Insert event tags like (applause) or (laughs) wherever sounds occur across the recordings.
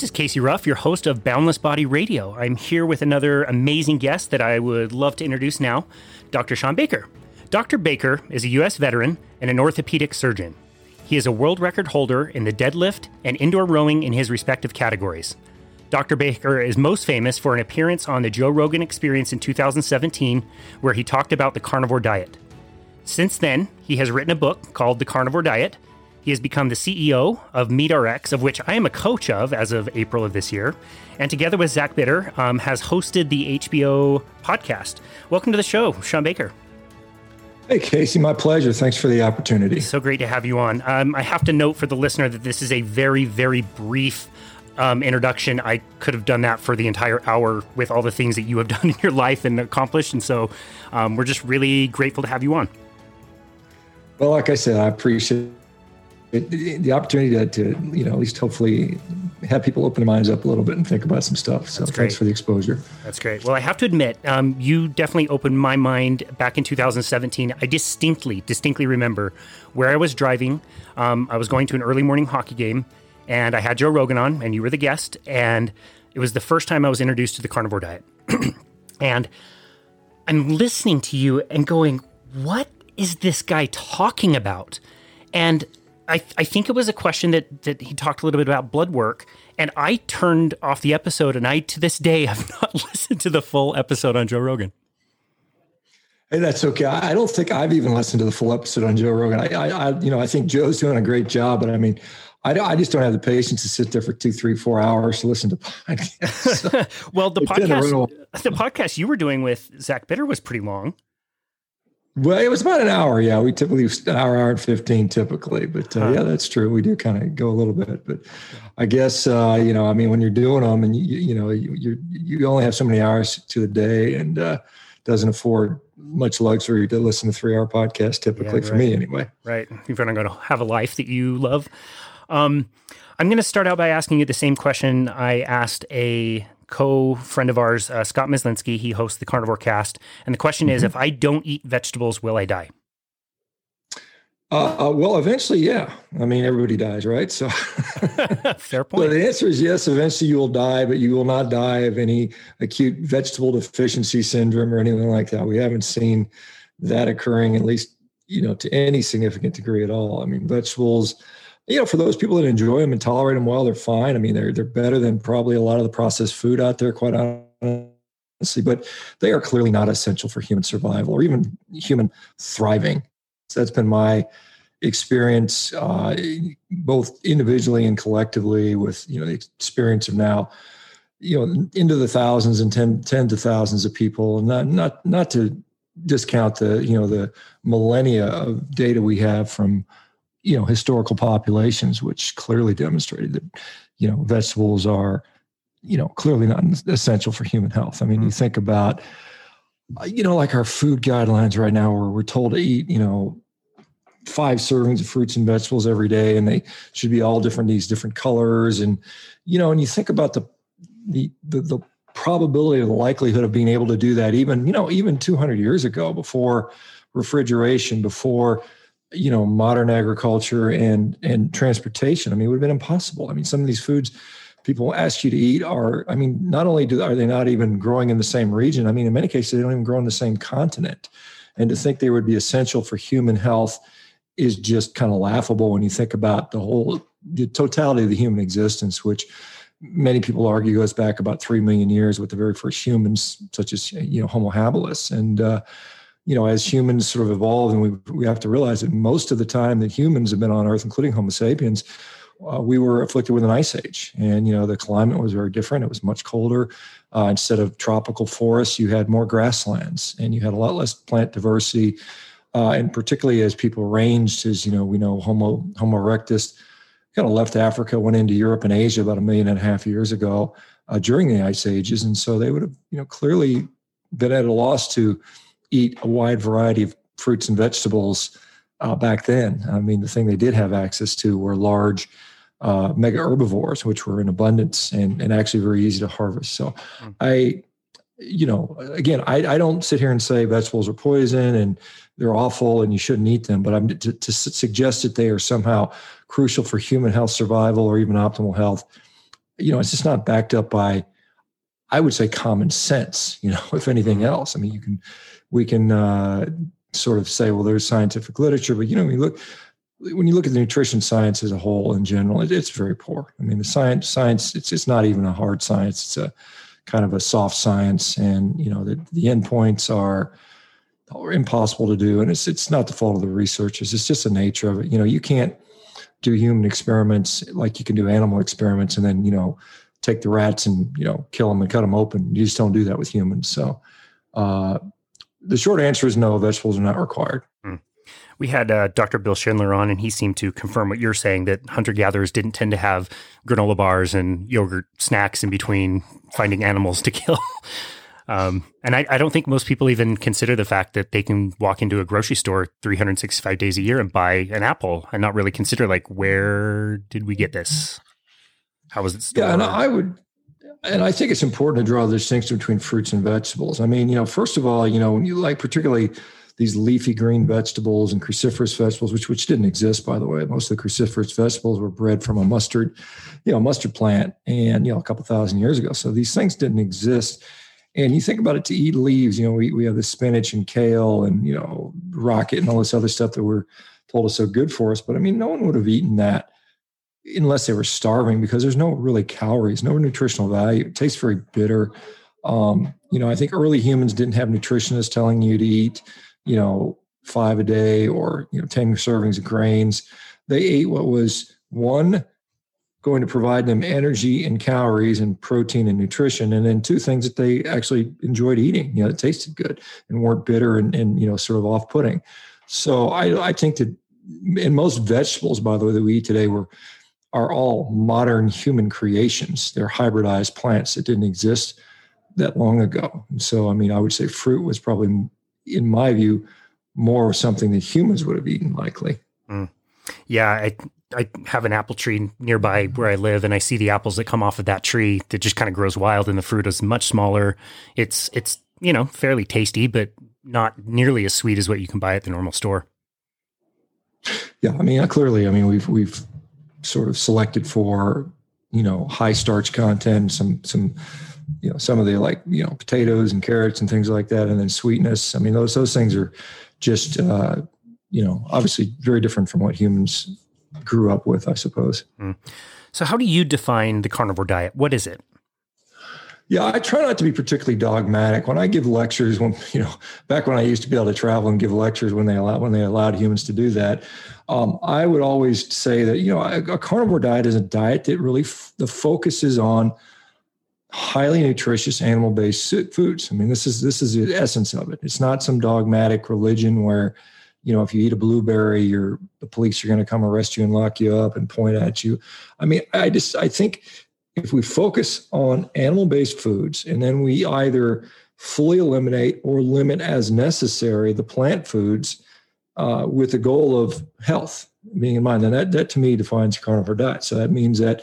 This is Casey Ruff, your host of Boundless Body Radio. I'm here with another amazing guest that I would love to introduce now, Dr. Sean Baker. Dr. Baker is a U.S. veteran and an orthopedic surgeon. He is a world record holder in the deadlift and indoor rowing in his respective categories. Dr. Baker is most famous for an appearance on the Joe Rogan Experience in 2017, where he talked about the carnivore diet. Since then, he has written a book called The Carnivore Diet he has become the CEO of MeatRx, of which I am a coach of as of April of this year. And together with Zach Bitter, um, has hosted the HPO podcast. Welcome to the show, Sean Baker. Hey, Casey, my pleasure. Thanks for the opportunity. So great to have you on. Um, I have to note for the listener that this is a very, very brief um, introduction. I could have done that for the entire hour with all the things that you have (laughs) done in your life and accomplished. And so um, we're just really grateful to have you on. Well, like I said, I appreciate it, the opportunity to, to, you know, at least hopefully have people open their minds up a little bit and think about some stuff. So thanks for the exposure. That's great. Well, I have to admit, um, you definitely opened my mind back in 2017. I distinctly, distinctly remember where I was driving. Um, I was going to an early morning hockey game, and I had Joe Rogan on, and you were the guest. And it was the first time I was introduced to the carnivore diet. (clears throat) and I'm listening to you and going, what is this guy talking about? And I, I think it was a question that that he talked a little bit about blood work, and I turned off the episode, and I to this day have (laughs) not listened to the full episode on Joe Rogan. Hey, that's okay. I don't think I've even listened to the full episode on Joe Rogan. I, I, I you know, I think Joe's doing a great job, but I mean, I, I just don't have the patience to sit there for two, three, four hours to listen to (laughs) podcasts. (laughs) well, the podcast, the podcast you were doing with Zach Bitter was pretty long. Well, it was about an hour. Yeah, we typically an hour, hour and fifteen typically. But uh, huh. yeah, that's true. We do kind of go a little bit. But I guess uh, you know, I mean, when you're doing them, and you, you know, you you only have so many hours to the day, and uh, doesn't afford much luxury to listen to three hour podcast. Typically, yeah, right. for me anyway. Right. You're not going to have a life that you love. Um, I'm going to start out by asking you the same question I asked a co friend of ours, uh, Scott Myslinski. He hosts the Carnivore Cast. And the question mm-hmm. is if I don't eat vegetables, will I die? Uh, uh, well, eventually, yeah. I mean, everybody dies, right? So, (laughs) fair (laughs) point. So the answer is yes. Eventually, you will die, but you will not die of any acute vegetable deficiency syndrome or anything like that. We haven't seen that occurring, at least you know, to any significant degree at all. I mean, vegetables you know, for those people that enjoy them and tolerate them well, they're fine. I mean, they're they're better than probably a lot of the processed food out there, quite honestly. But they are clearly not essential for human survival or even human thriving. So that's been my experience, uh, both individually and collectively, with you know the experience of now, you know, into the thousands and ten, tens of thousands of people, and not not not to discount the you know the millennia of data we have from you know historical populations which clearly demonstrated that you know vegetables are you know clearly not essential for human health i mean mm-hmm. you think about you know like our food guidelines right now where we're told to eat you know five servings of fruits and vegetables every day and they should be all different these different colors and you know and you think about the the the, the probability of the likelihood of being able to do that even you know even 200 years ago before refrigeration before you know modern agriculture and and transportation i mean it would have been impossible. I mean some of these foods people ask you to eat are i mean not only do are they not even growing in the same region i mean in many cases they don't even grow on the same continent. And to think they would be essential for human health is just kind of laughable when you think about the whole the totality of the human existence which many people argue goes back about 3 million years with the very first humans such as you know homo habilis. And uh, you know, as humans sort of evolve, and we we have to realize that most of the time that humans have been on Earth, including Homo sapiens, uh, we were afflicted with an ice age, and you know the climate was very different. It was much colder. Uh, instead of tropical forests, you had more grasslands, and you had a lot less plant diversity. Uh, and particularly as people ranged, as you know, we know Homo Homo erectus kind of left Africa, went into Europe and Asia about a million and a half years ago uh, during the ice ages, and so they would have you know clearly been at a loss to eat a wide variety of fruits and vegetables uh, back then. I mean, the thing they did have access to were large uh, mega herbivores, which were in abundance and, and actually very easy to harvest. So mm. I, you know, again, I, I don't sit here and say vegetables are poison and they're awful and you shouldn't eat them, but I'm to, to suggest that they are somehow crucial for human health survival or even optimal health you know, it's just not backed up by, I would say, common sense. You know, (laughs) if anything mm-hmm. else, I mean, you can, we can uh, sort of say, well, there's scientific literature, but you know, when you look, when you look at the nutrition science as a whole in general, it, it's very poor. I mean, the science, science, it's it's not even a hard science. It's a kind of a soft science, and you know, the the endpoints are are impossible to do, and it's it's not the fault of the researchers. It's just the nature of it. You know, you can't do human experiments like you can do animal experiments, and then you know, take the rats and you know, kill them and cut them open. You just don't do that with humans. So. Uh, the short answer is no, vegetables are not required. Mm. We had uh, Dr. Bill Schindler on, and he seemed to confirm what you're saying that hunter gatherers didn't tend to have granola bars and yogurt snacks in between finding animals to (laughs) kill. um, and I, I, don't think most people even consider the fact that they can walk into a grocery store 365 days a year and buy an apple and not really consider, like, where did we get this? How was it stored? Yeah, and I would and I think it's important to draw the distinction between fruits and vegetables. I mean, you know, first of all, you know, when you like particularly these leafy green vegetables and cruciferous vegetables, which which didn't exist, by the way. Most of the cruciferous vegetables were bred from a mustard, you know, mustard plant, and you know, a couple thousand years ago. So these things didn't exist. And you think about it to eat leaves, you know, we, we have the spinach and kale and you know, rocket and all this other stuff that we're told is so good for us. But I mean, no one would have eaten that unless they were starving because there's no really calories, no nutritional value. It tastes very bitter. Um, you know, I think early humans didn't have nutritionists telling you to eat you know, five a day or, you know, 10 servings of grains. They ate what was one, going to provide them energy and calories and protein and nutrition. And then two things that they actually enjoyed eating, you know, it tasted good and weren't bitter and, and you know, sort of off putting. So I, I think that, and most vegetables, by the way, that we eat today were, are all modern human creations. They're hybridized plants that didn't exist that long ago. And so, I mean, I would say fruit was probably in my view, more something that humans would have eaten likely. Mm. Yeah, I I have an apple tree nearby where I live, and I see the apples that come off of that tree that just kind of grows wild, and the fruit is much smaller. It's it's you know fairly tasty, but not nearly as sweet as what you can buy at the normal store. Yeah, I mean, clearly, I mean, we've we've sort of selected for you know high starch content, some some you know some of the like you know potatoes and carrots and things like that and then sweetness. I mean those those things are just uh, you know obviously very different from what humans grew up with i suppose. Mm. so how do you define the carnivore diet? What is it yeah, I try not to be particularly dogmatic. When I give lectures, when (laughs) you know, back when I used to be able to travel and give lectures when they allowed when they allowed humans to do that, um, I would always say that you know a, a carnivore diet is a diet that really f- the focus is on highly nutritious animal-based foods. I mean, this is this is the essence of it. It's not some dogmatic religion where, you know, if you eat a blueberry, you're the police are going to come arrest you and lock you up and point at you. I mean, I just I think if we focus on animal-based foods and then we either fully eliminate or limit as necessary the plant foods uh, with the goal of health being in mind, then that that to me defines a carnivore diet. So that means that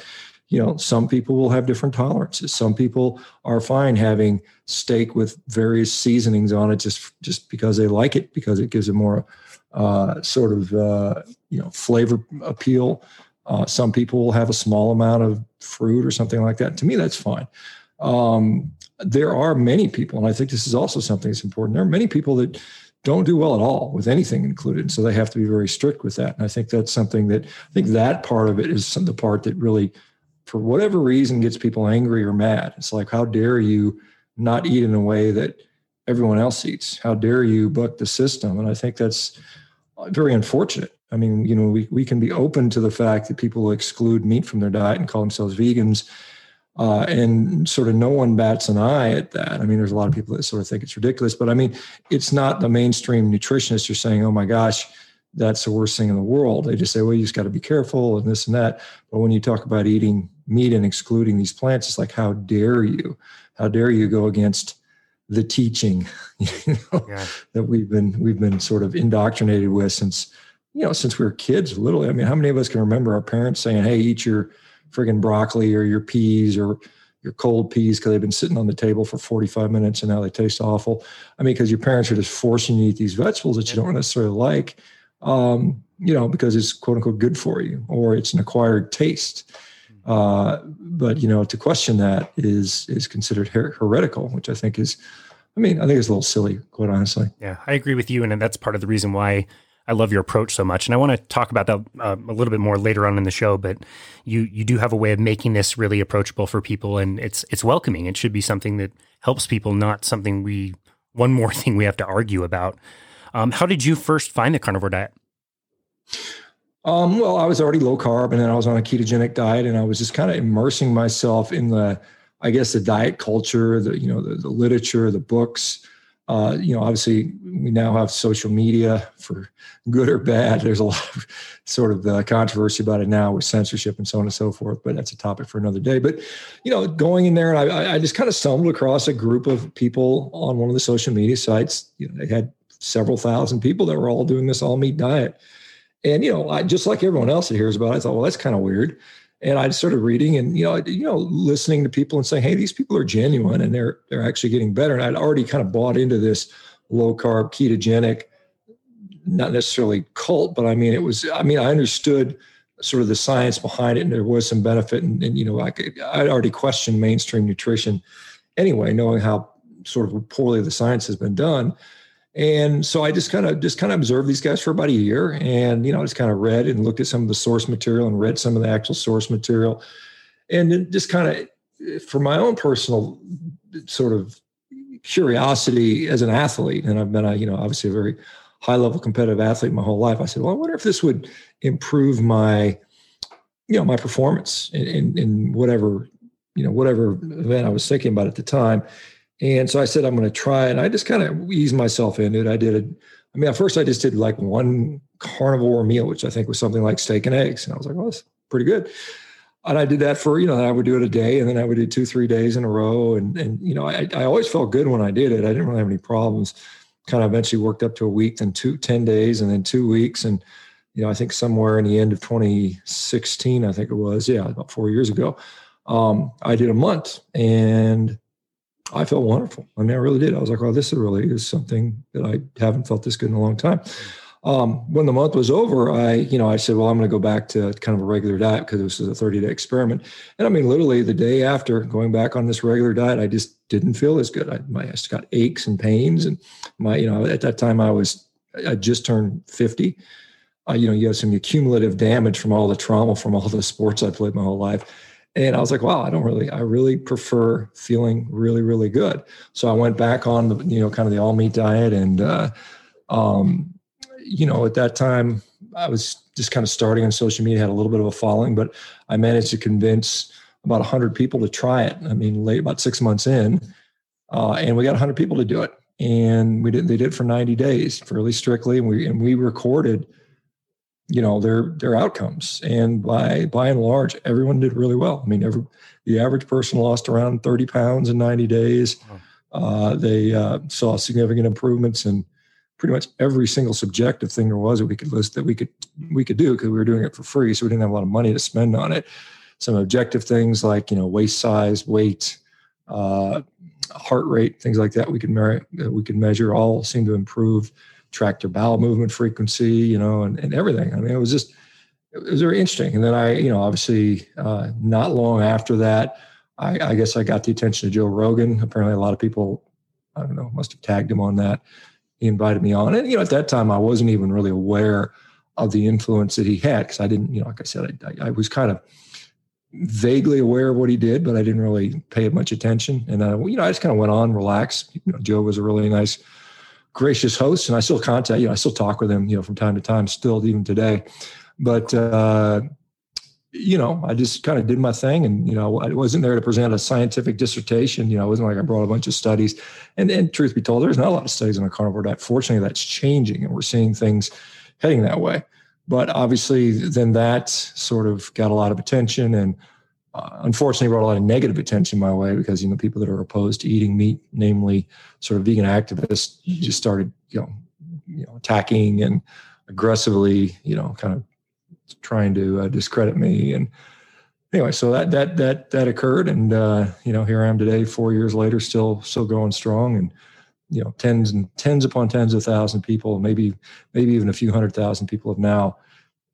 you know some people will have different tolerances some people are fine having steak with various seasonings on it just just because they like it because it gives it more uh, sort of uh, you know flavor appeal uh, some people will have a small amount of fruit or something like that to me that's fine um, there are many people and i think this is also something that's important there are many people that don't do well at all with anything included so they have to be very strict with that and i think that's something that i think that part of it is the part that really for whatever reason gets people angry or mad. It's like, how dare you not eat in a way that everyone else eats? How dare you buck the system? And I think that's very unfortunate. I mean, you know, we, we can be open to the fact that people exclude meat from their diet and call themselves vegans. Uh, and sort of no one bats an eye at that. I mean, there's a lot of people that sort of think it's ridiculous, but I mean, it's not the mainstream nutritionists are saying, oh my gosh, that's the worst thing in the world. They just say, well, you just got to be careful and this and that. But when you talk about eating meat and excluding these plants. It's like, how dare you? How dare you go against the teaching (laughs) you know, yeah. that we've been we've been sort of indoctrinated with since you know since we were kids. Literally, I mean, how many of us can remember our parents saying, "Hey, eat your friggin' broccoli or your peas or your cold peas because they've been sitting on the table for 45 minutes and now they taste awful. I mean, because your parents are just forcing you to eat these vegetables that you don't necessarily like, um, you know, because it's quote unquote good for you or it's an acquired taste. Uh, but you know, to question that is is considered her- heretical, which I think is, I mean, I think it's a little silly, quite honestly. Yeah, I agree with you, and that's part of the reason why I love your approach so much. And I want to talk about that uh, a little bit more later on in the show. But you you do have a way of making this really approachable for people, and it's it's welcoming. It should be something that helps people, not something we one more (laughs) thing we have to argue about. Um, how did you first find the carnivore diet? Um, well, I was already low carb, and then I was on a ketogenic diet, and I was just kind of immersing myself in the, I guess, the diet culture, the you know, the, the literature, the books. Uh, you know, obviously, we now have social media for good or bad. There's a lot of sort of uh, controversy about it now with censorship and so on and so forth. But that's a topic for another day. But you know, going in there, and I, I just kind of stumbled across a group of people on one of the social media sites. You know, they had several thousand people that were all doing this all meat diet and you know, I just like everyone else that hears about it, I thought, well, that's kind of weird. And I started reading and you know, you know, listening to people and saying, hey, these people are genuine and they're they're actually getting better. And I'd already kind of bought into this low carb ketogenic, not necessarily cult, but I mean, it was. I mean, I understood sort of the science behind it, and there was some benefit. And, and you know, I I'd already questioned mainstream nutrition anyway, knowing how sort of poorly the science has been done. And so I just kind of just kind of observed these guys for about a year, and you know, I just kind of read and looked at some of the source material and read some of the actual source material, and then just kind of for my own personal sort of curiosity as an athlete, and I've been a you know obviously a very high level competitive athlete my whole life. I said, well, I wonder if this would improve my you know my performance in, in, in whatever you know whatever event I was thinking about at the time and so I said, I'm going to try. And I just kind of eased myself into it. I did it. I mean, at first I just did like one carnivore meal, which I think was something like steak and eggs. And I was like, well, that's pretty good. And I did that for, you know, I would do it a day and then I would do two, three days in a row. And, and you know, I, I always felt good when I did it. I didn't really have any problems. Kind of eventually worked up to a week, then two, 10 days, and then two weeks. And, you know, I think somewhere in the end of 2016, I think it was, yeah, about four years ago, um, I did a month. And I felt wonderful. I mean, I really did. I was like, "Oh, this really is something that I haven't felt this good in a long time." Um, when the month was over, I, you know, I said, "Well, I'm going to go back to kind of a regular diet because this was a 30 day experiment." And I mean, literally the day after going back on this regular diet, I just didn't feel as good. I, my, I just got aches and pains, and my, you know, at that time I was, I just turned 50. Uh, you know, you have some cumulative damage from all the trauma from all the sports I played my whole life and I was like, wow, I don't really, I really prefer feeling really, really good. So I went back on the, you know, kind of the all meat diet. And, uh, um, you know, at that time, I was just kind of starting on social media, had a little bit of a following, but I managed to convince about 100 people to try it. I mean, late about six months in, uh, and we got 100 people to do it. And we did, they did it for 90 days fairly strictly. And we, and we recorded you know their their outcomes. And by by and large everyone did really well. I mean every, the average person lost around 30 pounds in 90 days. Uh, they uh, saw significant improvements in pretty much every single subjective thing there was that we could list that we could we could do because we were doing it for free so we didn't have a lot of money to spend on it. Some objective things like you know waist size weight uh, heart rate things like that we could measure we could measure all seem to improve tracked your bowel movement frequency, you know, and, and everything. I mean, it was just, it was very interesting. And then I, you know, obviously uh, not long after that, I, I, guess I got the attention of Joe Rogan. Apparently a lot of people, I don't know, must have tagged him on that. He invited me on. And, you know, at that time I wasn't even really aware of the influence that he had. Cause I didn't, you know, like I said, I, I was kind of vaguely aware of what he did, but I didn't really pay much attention. And, uh, you know, I just kind of went on, relaxed. You know, Joe was a really nice gracious host, and I still contact you. Know, I still talk with him, you know, from time to time, still even today. But uh, you know, I just kind of did my thing, and you know, I wasn't there to present a scientific dissertation. You know, it wasn't like I brought a bunch of studies. And, and truth be told, there's not a lot of studies on a carnivore diet. Fortunately, that's changing, and we're seeing things heading that way. But obviously, then that sort of got a lot of attention and unfortunately brought a lot of negative attention my way because you know people that are opposed to eating meat, namely sort of vegan activists, just started you know you know attacking and aggressively you know kind of trying to uh, discredit me. And anyway so that that that that occurred. And uh, you know here i am today four years later still still going strong and you know tens and tens upon tens of thousands of people maybe maybe even a few hundred thousand people have now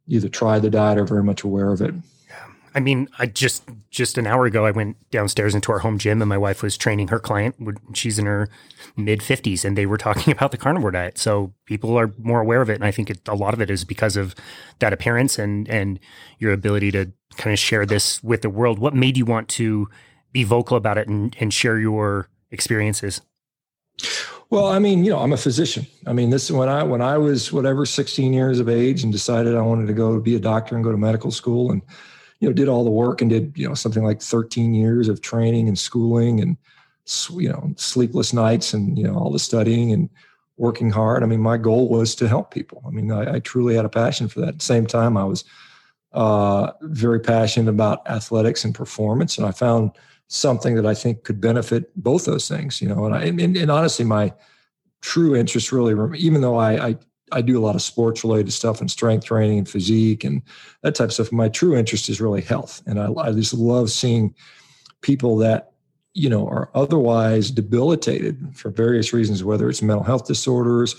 either tried the diet or very much aware of it I mean, I just just an hour ago I went downstairs into our home gym and my wife was training her client. She's in her mid 50s and they were talking (laughs) about the carnivore diet. So people are more aware of it and I think it, a lot of it is because of that appearance and and your ability to kind of share this with the world. What made you want to be vocal about it and, and share your experiences? Well, I mean, you know, I'm a physician. I mean, this when I when I was whatever 16 years of age and decided I wanted to go be a doctor and go to medical school and you know did all the work and did you know something like 13 years of training and schooling and you know sleepless nights and you know all the studying and working hard. I mean, my goal was to help people. I mean, I, I truly had a passion for that. At the same time, I was uh, very passionate about athletics and performance, and I found something that I think could benefit both those things. You know, and I and, and honestly, my true interest really, even though I, I I do a lot of sports related stuff and strength training and physique and that type of stuff. My true interest is really health, and I, I just love seeing people that you know are otherwise debilitated for various reasons, whether it's mental health disorders,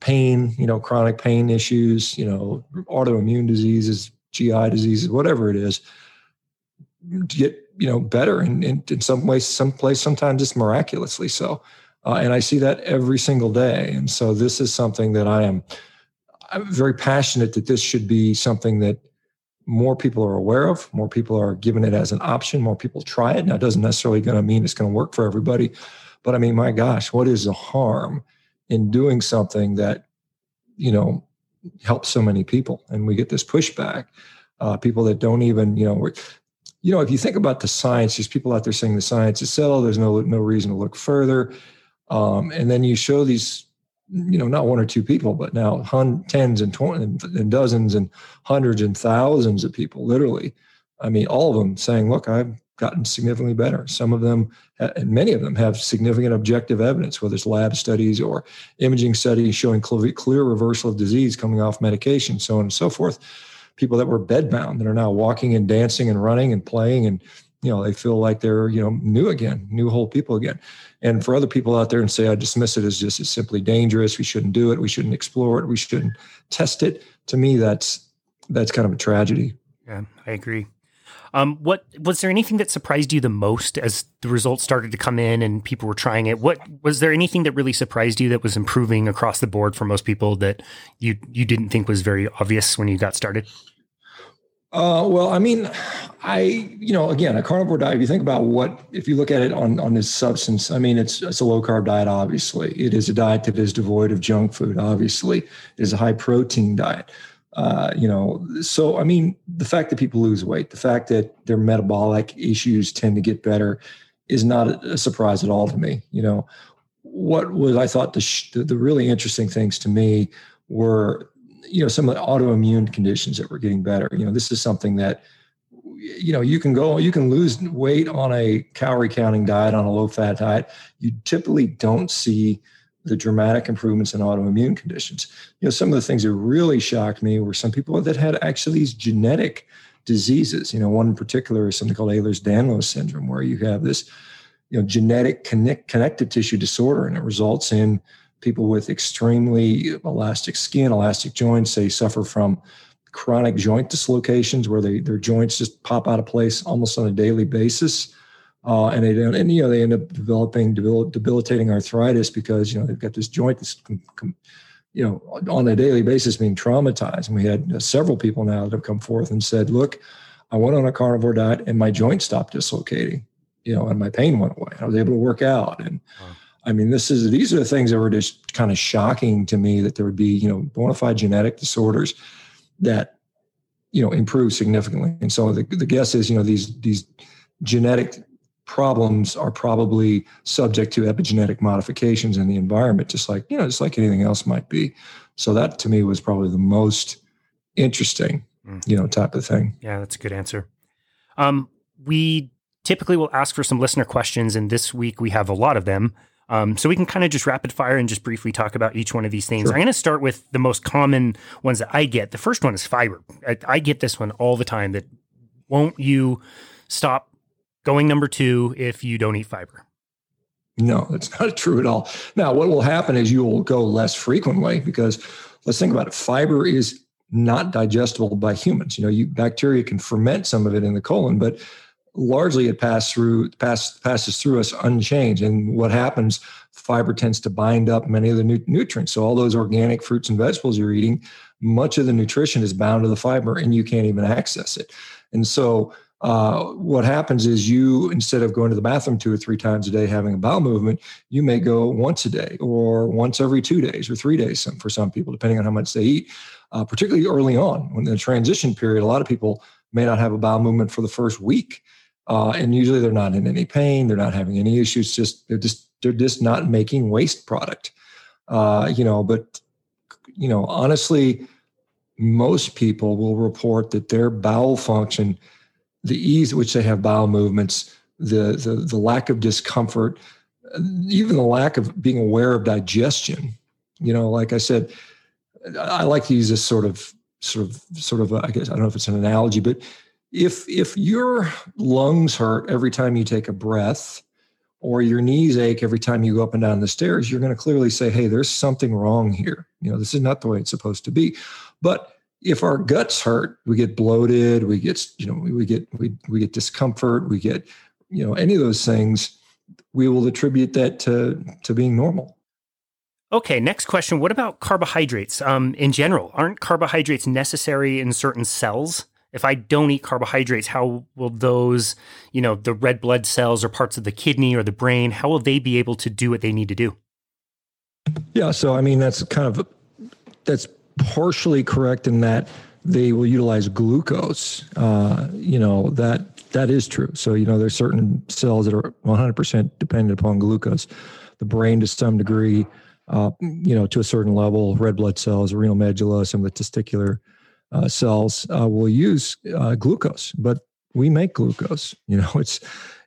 pain, you know, chronic pain issues, you know, autoimmune diseases, GI diseases, whatever it is, get you know better and in, in some ways some place sometimes it's miraculously so uh, and i see that every single day and so this is something that i am i'm very passionate that this should be something that more people are aware of more people are given it as an option more people try it now it doesn't necessarily going to mean it's going to work for everybody but i mean my gosh what is the harm in doing something that you know helps so many people and we get this pushback uh, people that don't even you know you know, if you think about the science, there's people out there saying the science is settled. There's no no reason to look further. Um, and then you show these, you know, not one or two people, but now hun- tens and, twenty and dozens and hundreds and thousands of people, literally. I mean, all of them saying, "Look, I've gotten significantly better." Some of them, and many of them, have significant objective evidence, whether it's lab studies or imaging studies showing clear reversal of disease coming off medication, so on and so forth people that were bedbound that are now walking and dancing and running and playing and you know they feel like they're you know new again new whole people again and for other people out there and say i dismiss it as just it's simply dangerous. We shouldn't do it. We shouldn't explore it. We shouldn't test it. To me that's that's kind of a tragedy. Yeah i agree. Um, what was there anything that surprised you the most as the results started to come in and people were trying it? What was there anything that really surprised you that was improving across the board for most people that you you didn't think was very obvious when you got started? Uh, well, I mean, I you know, again, a carnivore diet. If you think about what, if you look at it on on this substance, I mean, it's it's a low carb diet. Obviously, it is a diet that is devoid of junk food. Obviously, it is a high protein diet. Uh, you know, so I mean, the fact that people lose weight, the fact that their metabolic issues tend to get better, is not a surprise at all to me. You know, what was I thought the sh- the really interesting things to me were you know some of the autoimmune conditions that were getting better. You know this is something that you know you can go you can lose weight on a calorie counting diet on a low fat diet. You typically don't see the dramatic improvements in autoimmune conditions. You know some of the things that really shocked me were some people that had actually these genetic diseases. You know one in particular is something called ehlers-danlos syndrome where you have this you know genetic connect, connective tissue disorder and it results in people with extremely elastic skin, elastic joints, they suffer from chronic joint dislocations where they, their joints just pop out of place almost on a daily basis. Uh, and they don't, and you know they end up developing debil- debilitating arthritis because you know they've got this joint that's com- com- you know on a daily basis being traumatized. And we had uh, several people now that have come forth and said, "Look, I went on a carnivore diet and my joint stopped dislocating, you know, and my pain went away. I was able to work out and." Wow I mean, this is these are the things that were just kind of shocking to me that there would be, you know, bona fide genetic disorders that, you know, improve significantly. And so the, the guess is, you know, these these genetic problems are probably subject to epigenetic modifications in the environment, just like, you know, just like anything else might be. So that to me was probably the most interesting, mm. you know, type of thing. Yeah, that's a good answer. Um, we typically will ask for some listener questions, and this week we have a lot of them. Um, so we can kind of just rapid fire and just briefly talk about each one of these things. Sure. I'm going to start with the most common ones that I get. The first one is fiber. I, I get this one all the time. That won't you stop going number two if you don't eat fiber? No, that's (laughs) not true at all. Now, what will happen is you will go less frequently because let's think about it. Fiber is not digestible by humans. You know, you bacteria can ferment some of it in the colon, but largely it passes through pass, passes through us unchanged. And what happens? Fiber tends to bind up many of the nu- nutrients. So all those organic fruits and vegetables you're eating, much of the nutrition is bound to the fiber, and you can't even access it. And so uh, what happens is you instead of going to the bathroom two or three times a day having a bowel movement you may go once a day or once every two days or three days for some people depending on how much they eat uh, particularly early on when the transition period a lot of people may not have a bowel movement for the first week uh, and usually they're not in any pain they're not having any issues just they're just they're just not making waste product uh, you know but you know honestly most people will report that their bowel function the ease at which they have bowel movements, the, the, the lack of discomfort, even the lack of being aware of digestion. You know, like I said, I like to use this sort of sort of sort of I guess I don't know if it's an analogy, but if if your lungs hurt every time you take a breath or your knees ache every time you go up and down the stairs, you're going to clearly say, "Hey, there's something wrong here. You know, this is not the way it's supposed to be." But if our guts hurt, we get bloated, we get, you know, we get we we get discomfort, we get, you know, any of those things, we will attribute that to to being normal. Okay, next question. What about carbohydrates? Um, in general, aren't carbohydrates necessary in certain cells? If I don't eat carbohydrates, how will those, you know, the red blood cells or parts of the kidney or the brain, how will they be able to do what they need to do? Yeah, so I mean that's kind of that's partially correct in that they will utilize glucose. Uh, you know that that is true. So you know there's certain cells that are 100% dependent upon glucose. The brain to some degree, uh, you know, to a certain level. Red blood cells, renal medulla, some of the testicular uh, cells uh, will use uh, glucose, but we make glucose. (laughs) You know, it's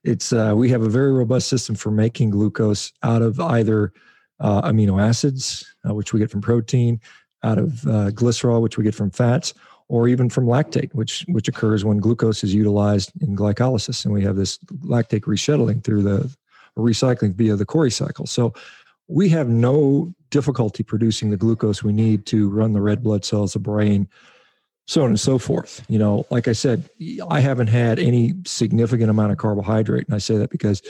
it's uh, we have a very robust system for making glucose out of either amino acids, which we get from protein, out of uh, glycerol, which we get from fats, or even from lactate, which which occurs when glucose is utilized in glycolysis, and we have this lactate resettling through the recycling via the Cori cycle. So we have no difficulty producing the glucose we need to run the red blood cells, the brain, so on and so forth. You know, like I said, I haven't had any significant amount of carbohydrate, and I say that because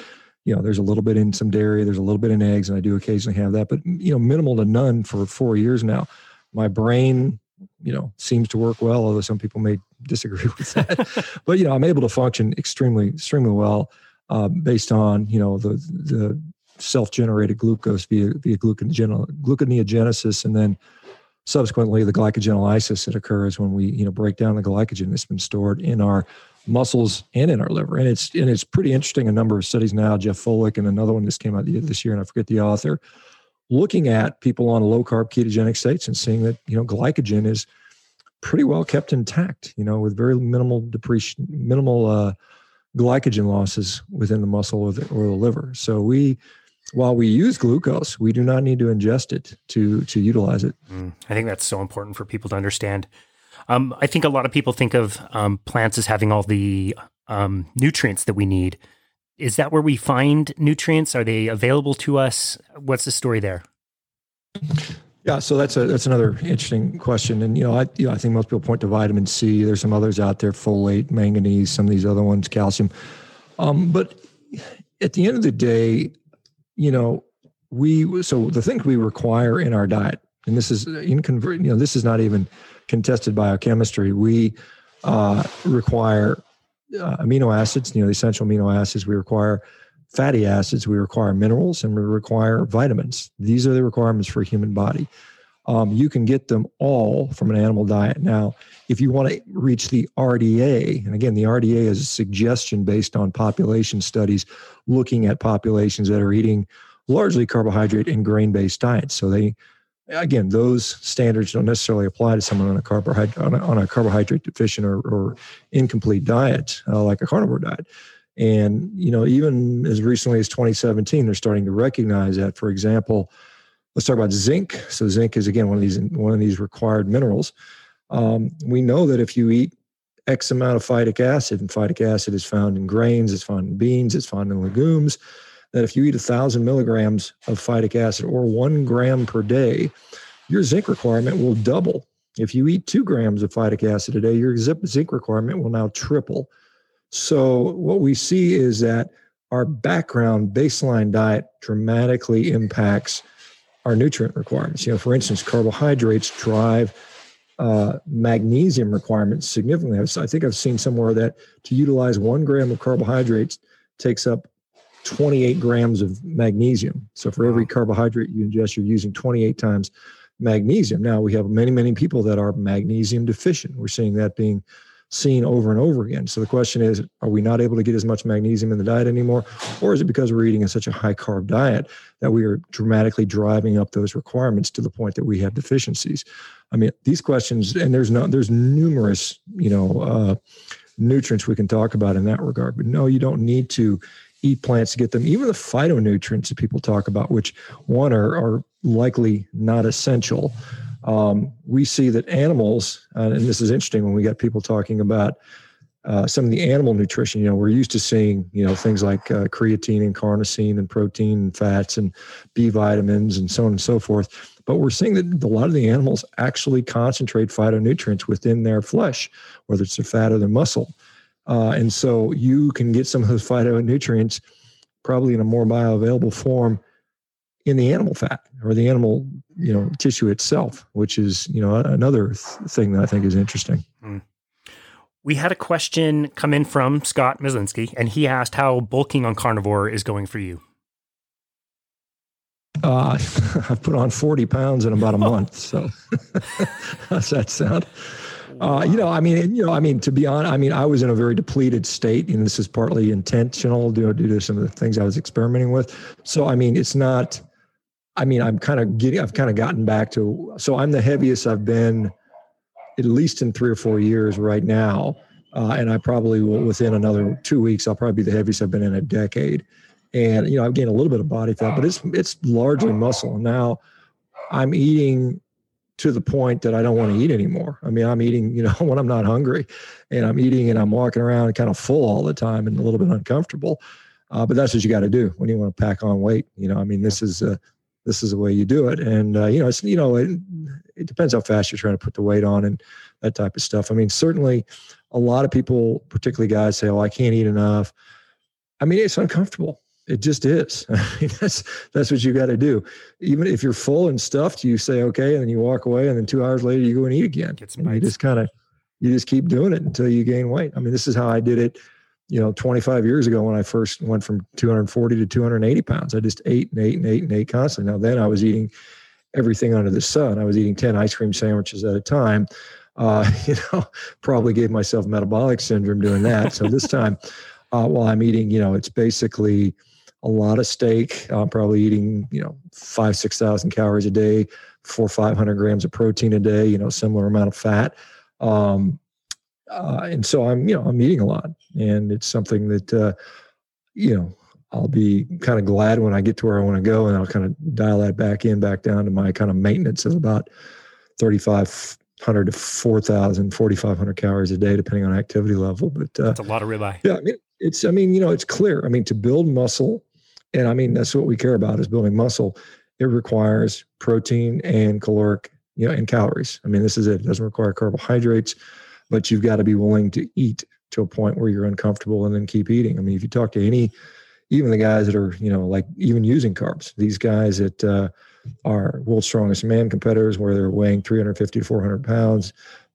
you know there's a little bit in some dairy, there's a little bit in eggs, and I do occasionally have that, but you know, minimal to none for four years now my brain you know seems to work well although some people may (laughs) disagree with that (laughs) but you know i'm able to function extremely extremely well uh, based on you know the the self-generated glucose via via gluconeogenesis and then subsequently the glycogenolysis that occurs when we you know break down the glycogen that's been stored in our muscles and in our liver. And it's and it's pretty interesting a number of studies now jeff Volek and another one just came out this year and i forget the author looking at people on low carb ketogenic states and seeing that you know glycogen is pretty well kept intact you know with very minimal depreciation minimal uh, glycogen losses within the muscle or the, or the liver. So we while we use glucose we do not need to ingest it to to utilize it mm, i think that's so important for people to understand um, i think a lot of people think of um, plants as having all the um, nutrients that we need is that where we find nutrients? Are they available to us? What's the story there? Yeah, so that's a that's another interesting question, and you know, I you know, I think most people point to vitamin C. There's some others out there, folate, manganese, some of these other ones, calcium. Um, but at the end of the day, you know, we so the thing we require in our diet, and this is in inconvert, you know, this is not even contested biochemistry. We uh, require uh, amino acids, you know, the essential amino acids. We require fatty acids, we require minerals, and we require vitamins. These are the requirements for a human body. Um, you can get them all from an animal diet. Now, if you want to reach the RDA, and again, the RDA is a suggestion based on population studies looking at populations that are eating largely carbohydrate and grain based diets. So they again, those standards don't necessarily apply to someone on a carbohydrate on a, on a carbohydrate deficient or, or incomplete diet, uh, like a carnivore diet. And you know, even as recently as 2017, they're starting to recognize that. For example, let's talk about zinc. So zinc is again one of these one of these required minerals. Um, we know that if you eat X amount of phytic acid, and phytic acid is found in grains, it's found in beans, it's found in legumes that if you eat a thousand milligrams of phytic acid or one gram per day, your zinc requirement will double If you eat two grams of phytic acid a day, your zinc requirement will now triple. So, what we see is that our background baseline diet dramatically impacts our nutrient requirements. You know, for instance, carbohydrates drive uh, magnesium requirements significantly. I think I've seen somewhere that to utilize one gram of carbohydrates takes up 28 grams of magnesium. So for every carbohydrate you ingest, you're using 28 times magnesium. Now we have many, many people that are magnesium deficient. We're seeing that being seen over and over again. So the question is, are we not able to get as much magnesium in the diet anymore? Or is it because we're eating a such a high carb diet that we are dramatically driving up those requirements to the point that we have deficiencies? I mean, these questions, and there's no, there's numerous, you know, uh, nutrients we can talk about in that regard. But no, you don't need to eat plants to get them. Even the phytonutrients that people talk about, which one are, are likely not essential um, we see that animals, uh, and this is interesting when we get people talking about uh, some of the animal nutrition. You know, we're used to seeing you know things like uh, creatine and carnosine and protein and fats and B vitamins and so on and so forth. But we're seeing that a lot of the animals actually concentrate phytonutrients within their flesh, whether it's their fat or their muscle. Uh, and so you can get some of those phytonutrients probably in a more bioavailable form in the animal fat or the animal you know tissue itself which is you know another th- thing that i think is interesting mm. we had a question come in from scott myslinski and he asked how bulking on carnivore is going for you uh, (laughs) i've put on 40 pounds in about a month (laughs) so (laughs) how's that sound uh, you know, I mean, you know, I mean, to be honest, I mean, I was in a very depleted state, and this is partly intentional due, due to some of the things I was experimenting with. So, I mean, it's not, I mean, I'm kind of getting, I've kind of gotten back to, so I'm the heaviest I've been at least in three or four years right now. Uh, and I probably will, within another two weeks, I'll probably be the heaviest I've been in a decade. And, you know, I've gained a little bit of body fat, but it's, it's largely muscle. And now I'm eating to the point that I don't want to eat anymore. I mean, I'm eating, you know, (laughs) when I'm not hungry and I'm eating and I'm walking around kind of full all the time and a little bit uncomfortable. Uh, but that's what you got to do when you want to pack on weight. You know, I mean, this is, uh, this is the way you do it. And uh, you know, it's you know, it, it depends how fast you're trying to put the weight on and that type of stuff. I mean, certainly, a lot of people, particularly guys, say, "Oh, I can't eat enough." I mean, it's uncomfortable. It just is. (laughs) I mean, that's that's what you got to do. Even if you're full and stuffed, you say okay, and then you walk away, and then two hours later you go and eat again. And you just kind of you just keep doing it until you gain weight. I mean, this is how I did it you know, 25 years ago when I first went from 240 to 280 pounds. I just ate and ate and ate and ate constantly. Now then I was eating everything under the sun. I was eating 10 ice cream sandwiches at a time. Uh, (laughs) you know, probably gave myself metabolic syndrome doing that. So this time, (laughs) uh, while I'm eating, you know, it's basically a lot of steak. I'm probably eating, you know, five, 6,000 calories a day, four, 500 grams of protein a day, you know, similar amount of fat. Um, uh, and so I'm, you know, I'm eating a lot, and it's something that, uh, you know, I'll be kind of glad when I get to where I want to go, and I'll kind of dial that back in, back down to my kind of maintenance of about 3,500 to 4,000, 4,500 calories a day, depending on activity level. But uh, that's a lot of ribeye. Yeah, I mean, it's, I mean, you know, it's clear. I mean, to build muscle, and I mean, that's what we care about is building muscle. It requires protein and caloric, you know, and calories. I mean, this is it. It doesn't require carbohydrates but you've got to be willing to eat to a point where you're uncomfortable and then keep eating. I mean, if you talk to any, even the guys that are, you know, like even using carbs, these guys that uh, are world's strongest man competitors where they're weighing 350 to 400 pounds,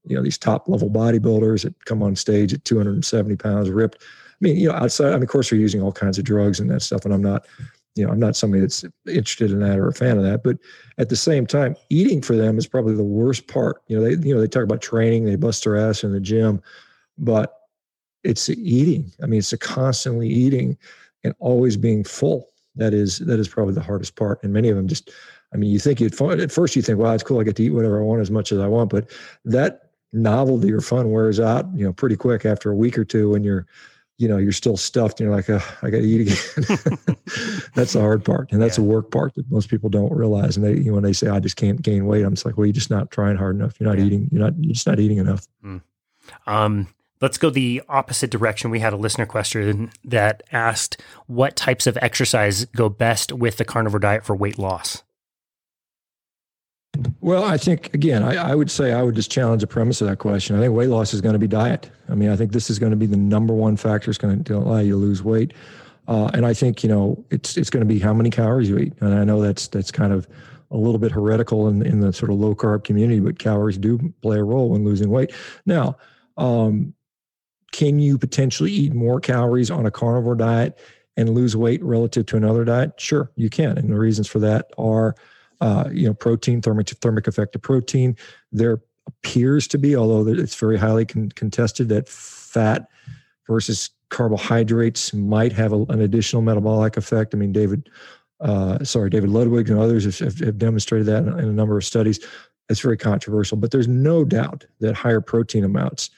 you know, these top level bodybuilders that come on stage at 270 pounds ripped. I mean, you know, outside, I mean, of course, they're using all kinds of drugs and that stuff. And I'm not, you know, I'm not somebody that's interested in that or a fan of that. But at the same time, eating for them is probably the worst part. You know, they you know they talk about training, they bust their ass in the gym, but it's the eating. I mean, it's the constantly eating and always being full. That is that is probably the hardest part. And many of them just, I mean, you think you'd at first you think, well, it's cool, I get to eat whatever I want as much as I want, but that novelty or fun wears out, you know, pretty quick after a week or two when you're you know you're still stuffed and you're like oh, i gotta eat again (laughs) that's the hard part and that's yeah. the work part that most people don't realize and they you know, when they say i just can't gain weight i'm just like well you're just not trying hard enough you're not yeah. eating you're not you're just not eating enough mm. um let's go the opposite direction we had a listener question that asked what types of exercise go best with the carnivore diet for weight loss Well, I think again, I, I, would say I would just challenge the premise of that question. I think weight loss is going to be diet. I mean, I think this is going to be the number one factor. It's going to allow you to lose weight, uh, and I think you know it's it's going to be how many calories you eat. And I know that's that's kind of a little bit heretical in, in the sort of low carb community, but calories do play a role in losing weight. Now, um, can you potentially eat more calories on a carnivore diet and lose weight relative to another diet? Sure, you can. And the reasons for that are, uh, you know, protein, thermic, thermic effect of protein. There appears to be, although it's very highly con- contested, that fat versus carbohydrates might have a, an additional metabolic effect. I mean, David, uh, sorry, David Ludwig and others have, have demonstrated that in, in a number of studies. It's very controversial, but there's no doubt that higher protein amounts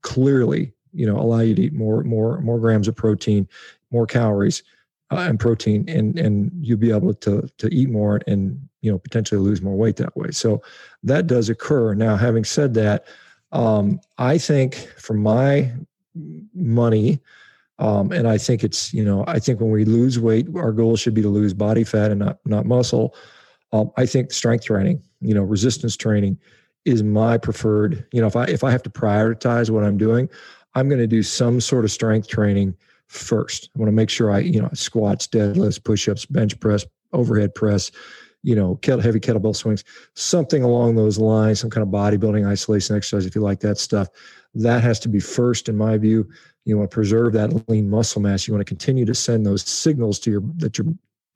clearly you know allow you to eat more more more grams of protein more calories uh, and protein and and you'll be able to to eat more and you know potentially lose more weight that way. So that does occur. Now having said that um, i think for my money um, and i think it's you know i think when we lose weight our goal should be to lose body fat and not not muscle. Um, i think strength training you know resistance training is my preferred you know if i if i have to prioritize what i'm doing i'm going to do some sort of strength training first. I want to make sure I, you know, squats, deadlifts, push-ups, bench press, overhead press, you know, heavy kettlebell swings, something along those lines, some kind of bodybuilding isolation exercise, if you like that stuff. That has to be first, in my view. You want to preserve that lean muscle mass. You want to continue to send those signals to your that your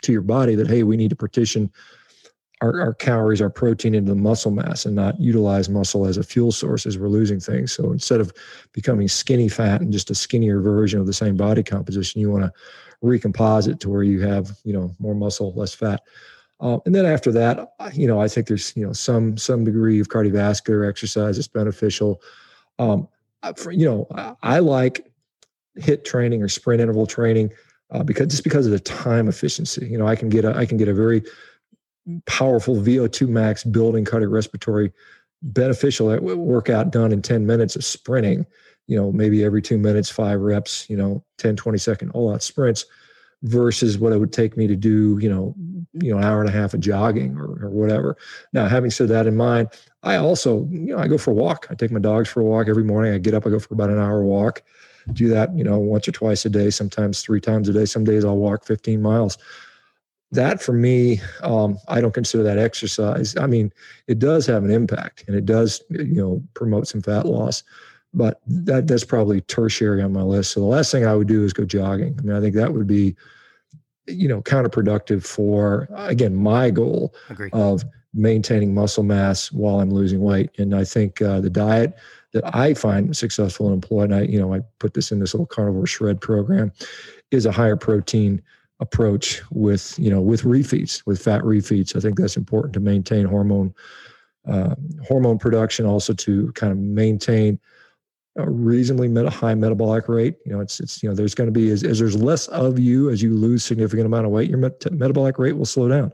to your body that hey, we need to partition our, our calories, our protein into the muscle mass and not utilize muscle as a fuel source as we're losing things. So instead of becoming skinny fat and just a skinnier version of the same body composition, you want to recomposite to where you have, you know, more muscle, less fat. Uh, and then after that, you know, I think there's, you know, some some degree of cardiovascular exercise that's beneficial. Um, for, you know, I, I like HIIT training or sprint interval training uh, because just because of the time efficiency. You know, I can get a I can get a very powerful VO2 max building cardiorespiratory beneficial workout done in 10 minutes of sprinting, you know, maybe every two minutes, five reps, you know, 10, 20 second all out sprints versus what it would take me to do, you know, you know, an hour and a half of jogging or, or whatever. Now, having said that in mind, I also, you know, I go for a walk. I take my dogs for a walk every morning. I get up, I go for about an hour walk. Do that, you know, once or twice a day, sometimes three times a day. Some days I'll walk 15 miles that for me, um, I don't consider that exercise. I mean, it does have an impact and it does, you know, promote some fat loss, but that that's probably tertiary on my list. So the last thing I would do is go jogging. I mean, I think that would be, you know, counterproductive for again my goal Agreed. of maintaining muscle mass while I'm losing weight. And I think uh, the diet that I find successful and employ, and I, you know, I put this in this little carnivore shred program, is a higher protein approach with you know with refeeds with fat refeeds i think that's important to maintain hormone uh, hormone production also to kind of maintain a reasonably meta, high metabolic rate you know it's it's you know there's going to be as, as there's less of you as you lose significant amount of weight your met- metabolic rate will slow down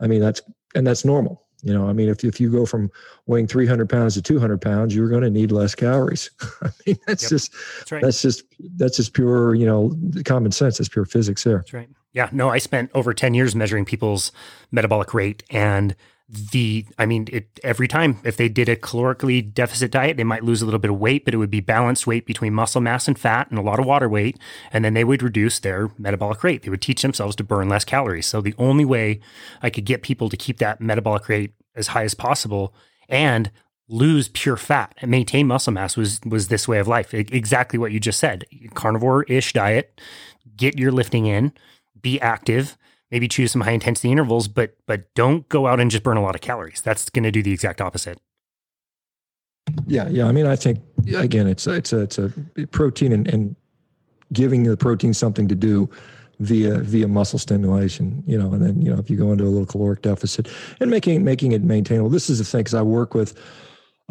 i mean that's and that's normal you know, I mean, if, if you go from weighing 300 pounds to 200 pounds, you're going to need less calories. (laughs) I mean, that's yep. just, that's, right. that's just, that's just pure, you know, common sense. That's pure physics there. That's right. Yeah. No, I spent over 10 years measuring people's metabolic rate and the i mean it every time if they did a calorically deficit diet they might lose a little bit of weight but it would be balanced weight between muscle mass and fat and a lot of water weight and then they would reduce their metabolic rate. They would teach themselves to burn less calories. So the only way i could get people to keep that metabolic rate as high as possible and lose pure fat and maintain muscle mass was was this way of life. Exactly what you just said. Carnivore-ish diet get your lifting in be active maybe choose some high intensity intervals, but but don't go out and just burn a lot of calories. That's going to do the exact opposite. Yeah, yeah. I mean, I think again, it's a, it's a it's a protein and, and giving the protein something to do via via muscle stimulation. You know, and then you know if you go into a little caloric deficit and making making it maintainable. This is the thing because I work with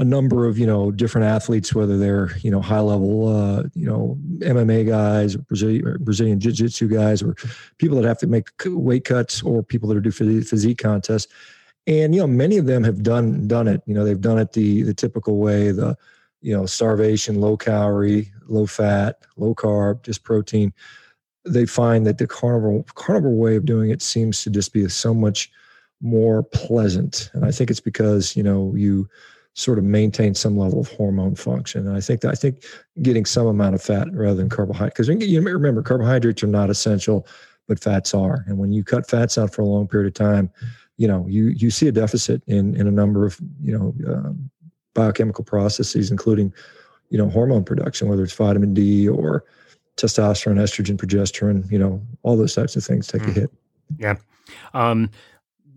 a number of you know different athletes, whether they're you know high level uh, you know MMA guys, or Brazilian, Brazilian Jiu Jitsu guys, or people that have to make weight cuts, or people that are do physique contests. And you know, many of them have done done it. You know, they've done it the the typical way, the you know starvation, low calorie, low fat, low carb, just protein. They find that the carnivore carnivore way of doing it seems to just be so much more pleasant. And I think it's because, you know, you sort of maintain some level of hormone function. And I think that I think getting some amount of fat rather than carbohydrate, because you remember carbohydrates are not essential, but fats are. And when you cut fats out for a long period of time, you know, you you see a deficit in in a number of you know um, biochemical processes, including you know hormone production, whether it's vitamin D or testosterone, estrogen, progesterone. You know, all those types of things take mm. a hit. Yeah. Um,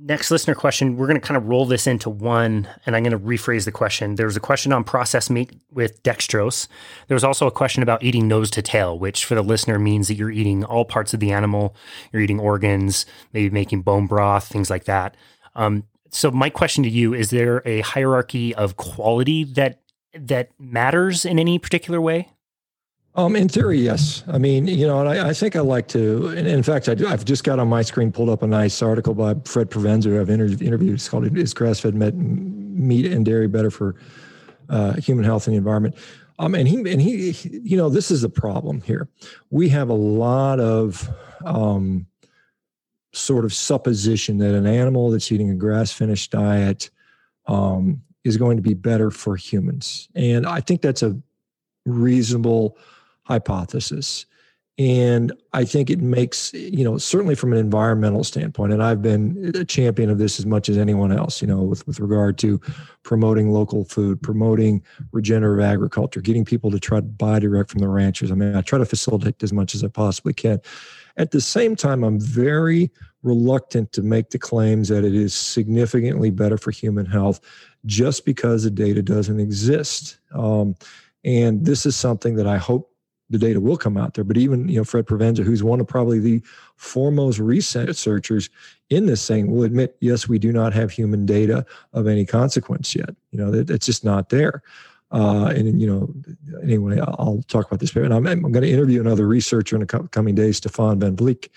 next listener question, we're going to kind of roll this into one, and I'm going to rephrase the question. There was a question on processed meat with dextrose. There was also a question about eating nose to tail, which for the listener means that you're eating all parts of the animal, you're eating organs, maybe making bone broth, things like that. Um, so my question to you is there a hierarchy of quality that that matters in any particular way? Um, in theory, yes. I mean, you know, and I, I think I like to. in fact, I I've just got on my screen pulled up a nice article by Fred Provenza who I've inter- interviewed. It's called "Is Grass-Fed Meat and Dairy Better for uh, Human Health and the Environment?" Um, and he and he, he, you know, this is the problem here. We have a lot of um, sort of supposition that an animal that's eating a grass-finished diet um, is going to be better for humans, and I think that's a reasonable hypothesis. And I think it makes, you know, certainly from an environmental standpoint, and I've been a champion of this as much as anyone else, you know, with, with regard to promoting local food, promoting regenerative agriculture, getting people to try to buy direct from the ranchers. I mean, I try to facilitate as much as I possibly can. At the same time, I'm very reluctant to make the claims that it is significantly better for human health just because the data doesn't exist. Um, and this is something that I hope the data will come out there. But even you know Fred Provenza, who's one of probably the foremost researchers in this thing, will admit, yes, we do not have human data of any consequence yet. You know, it's just not there. Uh, and you know, anyway, I'll talk about this. And I'm, I'm going to interview another researcher in the coming days, Stephan Van Vliet,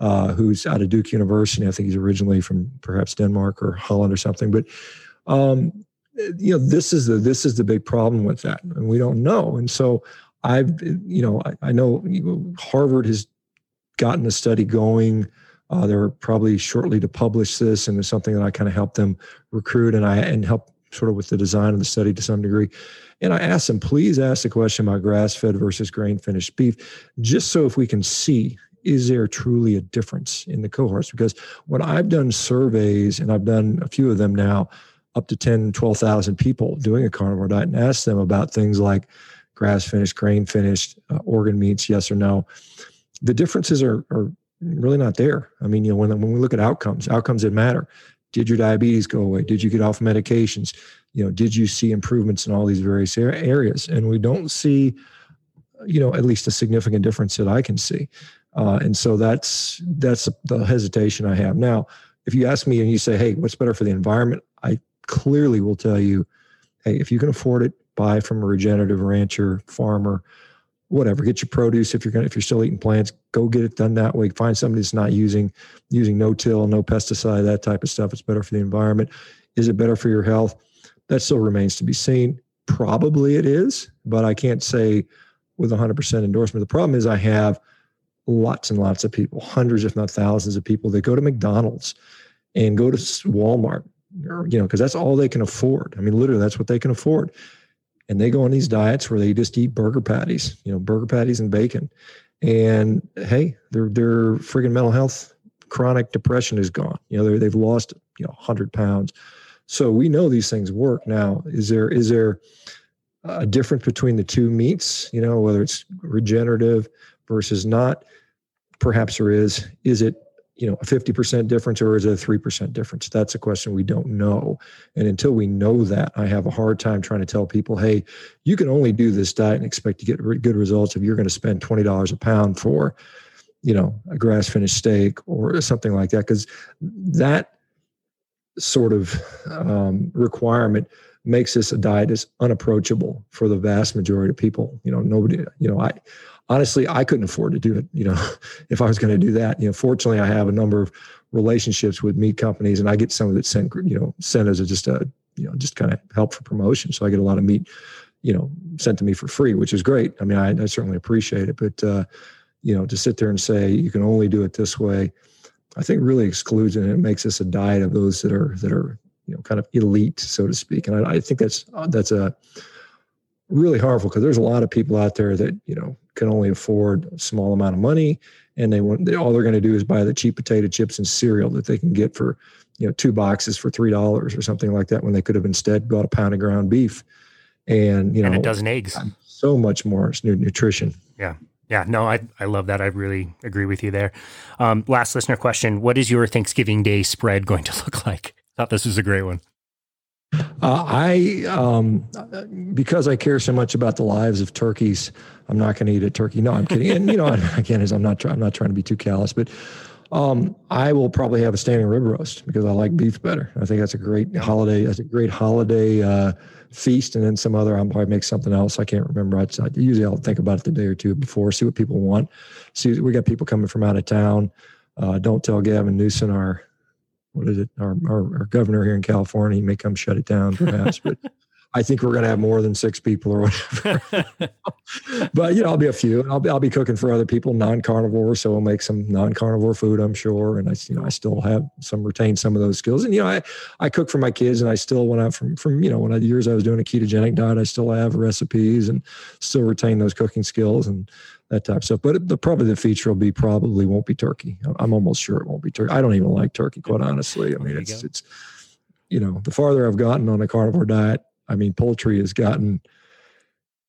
uh, who's out of Duke University. I think he's originally from perhaps Denmark or Holland or something. But um, you know, this is the this is the big problem with that, and we don't know. And so I've, you know, I, I know Harvard has gotten a study going. Uh, they're probably shortly to publish this, and it's something that I kind of helped them recruit and I and help sort of with the design of the study to some degree. And I asked them, please ask the question about grass-fed versus grain-finished beef, just so if we can see is there truly a difference in the cohorts? Because when I've done surveys, and I've done a few of them now, up to 10, 12,000 people doing a carnivore diet and asked them about things like grass finished, grain finished, uh, organ meats, yes or no. The differences are, are really not there. I mean, you know, when, when we look at outcomes, outcomes that matter. Did your diabetes go away? Did you get off medications? You know, did you see improvements in all these various areas? And we don't see, you know, at least a significant difference that I can see. Uh, and so that's that's the hesitation I have now. If you ask me and you say, "Hey, what's better for the environment?" I clearly will tell you, "Hey, if you can afford it, buy from a regenerative rancher, farmer, whatever. Get your produce if you're going if you're still eating plants, go get it done that way. Find somebody that's not using using no till, no pesticide, that type of stuff. It's better for the environment. Is it better for your health? That still remains to be seen. Probably it is, but I can't say with 100% endorsement. The problem is I have lots and lots of people, hundreds if not thousands of people that go to McDonald's and go to Walmart, or, you know, because that's all they can afford. I mean, literally, that's what they can afford and they go on these diets where they just eat burger patties, you know, burger patties and bacon. And hey, their their friggin' mental health, chronic depression is gone. You know, they've lost you know 100 pounds. So we know these things work. Now, is there is there a difference between the two meats? You know, whether it's regenerative versus not? Perhaps there is. Is it you know a 50% difference or is it a 3% difference? That's a question we don't know. And until we know that i have a hard time trying to tell people hey you can only do this diet and expect to get good results if you're going to spend $20 a pound for you know a grass finished steak or something like that. Because that sort of um, requirement makes this a diet that's unapproachable for the vast majority of people. You know nobody you know i honestly, I couldn't afford to do it. You know, (laughs) if I was going to do that, you know, fortunately, I have a number of relationships with meat companies, and I get some of it sent, you know, sent as a, just a, you know, just kind of help for promotion. So I get a lot of meat, you know, sent to me for free, which is great. I mean, I, I certainly appreciate it, but uh, you know, to sit there and say you can only do it this way, I think really excludes and it makes us a diet of those that are that are you know kind of elite, so to speak. And I, I think that's uh, that's a really harmful because there's a lot of people out there that you know can only afford a small amount of money, and they want they, all they're going to do is buy the cheap potato chips and cereal that they can get for you know two boxes for three dollars or something like that when they could have instead bought a pound of ground beef and you know and a dozen eggs. So much more nutrition. Yeah. Yeah, no, I, I love that. I really agree with you there. Um, last listener question What is your Thanksgiving Day spread going to (laughs) look like? I thought this was a great one. Uh, I, um, because I care so much about the lives of turkeys, I'm not going to eat a turkey. No, I'm kidding. And you know, (laughs) again, as I'm not, try, I'm not trying to be too callous, but um, I will probably have a standing rib roast because I like beef better. I think that's a great holiday. That's a great holiday uh, feast, and then some other. I'll probably make something else. I can't remember. I'd, I'd, usually I'll think about it the day or two before, see what people want. See, we got people coming from out of town. Uh, don't tell Gavin Newsom, our what is it, our, mm-hmm. our, our governor here in California. He may come shut it down, perhaps, but. I think we're going to have more than six people or whatever. (laughs) but you know, I'll be a few, and I'll be I'll be cooking for other people, non-carnivore, so we'll make some non-carnivore food, I'm sure. And I, you know, I still have some retain some of those skills. And you know, I I cook for my kids, and I still when I from from you know when I, the years I was doing a ketogenic diet, I still have recipes and still retain those cooking skills and that type of stuff. But the probably the feature will be probably won't be turkey. I'm almost sure it won't be turkey. I don't even like turkey, quite honestly. I mean, it's it's you know, the farther I've gotten on a carnivore diet, I mean, poultry has gotten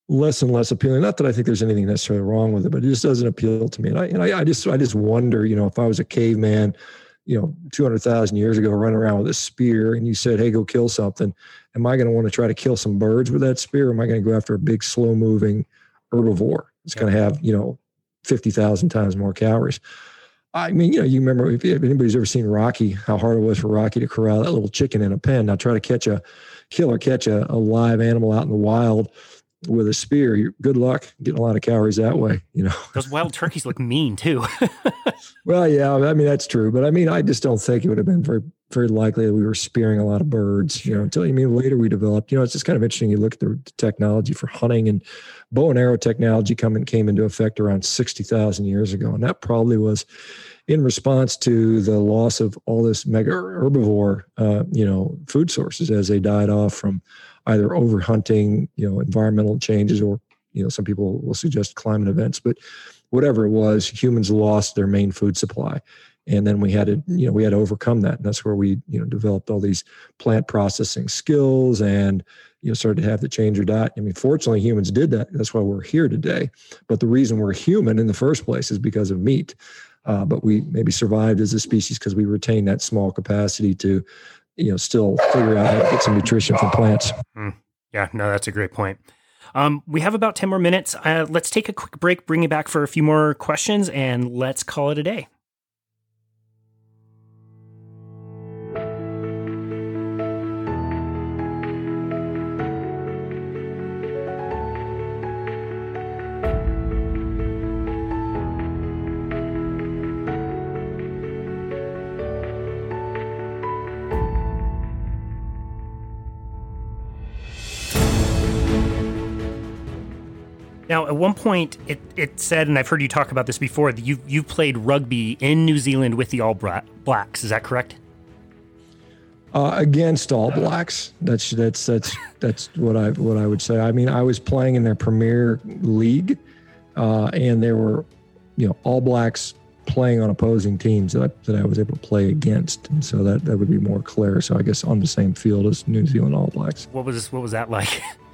less and less appealing. Not that I think there's anything necessarily wrong with it, but it just doesn't appeal to me. And I, and I, I just, I just wonder, you know, if I was a caveman, you know, 200,000 years ago, running around with a spear and you said, Hey, go kill something. Am I going to want to try to kill some birds with that spear? Or am I going to go after a big, slow moving herbivore? It's going to have, you know, 50,000 times more calories. I mean, you know, you remember if anybody's ever seen Rocky, how hard it was for Rocky to corral that little chicken in a pen. Now try to catch a, kill or catch a, a live animal out in the wild with a spear, you're, good luck getting a lot of calories that way. You know, those (laughs) wild turkeys look mean too. (laughs) well, yeah, I mean that's true, but I mean I just don't think it would have been very very likely that we were spearing a lot of birds. You know, until I mean later we developed. You know, it's just kind of interesting. You look at the technology for hunting and bow and arrow technology coming came into effect around sixty thousand years ago, and that probably was in response to the loss of all this mega herbivore, uh, you know, food sources as they died off from either overhunting, you know, environmental changes, or you know, some people will suggest climate events, but whatever it was, humans lost their main food supply, and then we had to, you know, we had to overcome that, and that's where we, you know, developed all these plant processing skills and you know started to have to change your diet. I mean, fortunately, humans did that. That's why we're here today. But the reason we're human in the first place is because of meat uh, but we maybe survived as a species because we retained that small capacity to, you know, still figure out how to get some nutrition from plants. Mm. Yeah, no, that's a great point. Um, we have about 10 more minutes. Uh, let's take a quick break, bring you back for a few more questions, and let's call it a day. Now, at one point, it, it said, and I've heard you talk about this before, that you you played rugby in New Zealand with the All Blacks. Is that correct? Uh, against All Blacks. That's that's that's that's what I what I would say. I mean, I was playing in their Premier League, uh, and there were, you know, All Blacks playing on opposing teams that I, that I was able to play against, and so that that would be more clear. So I guess on the same field as New Zealand All Blacks. What was what was that like? (laughs)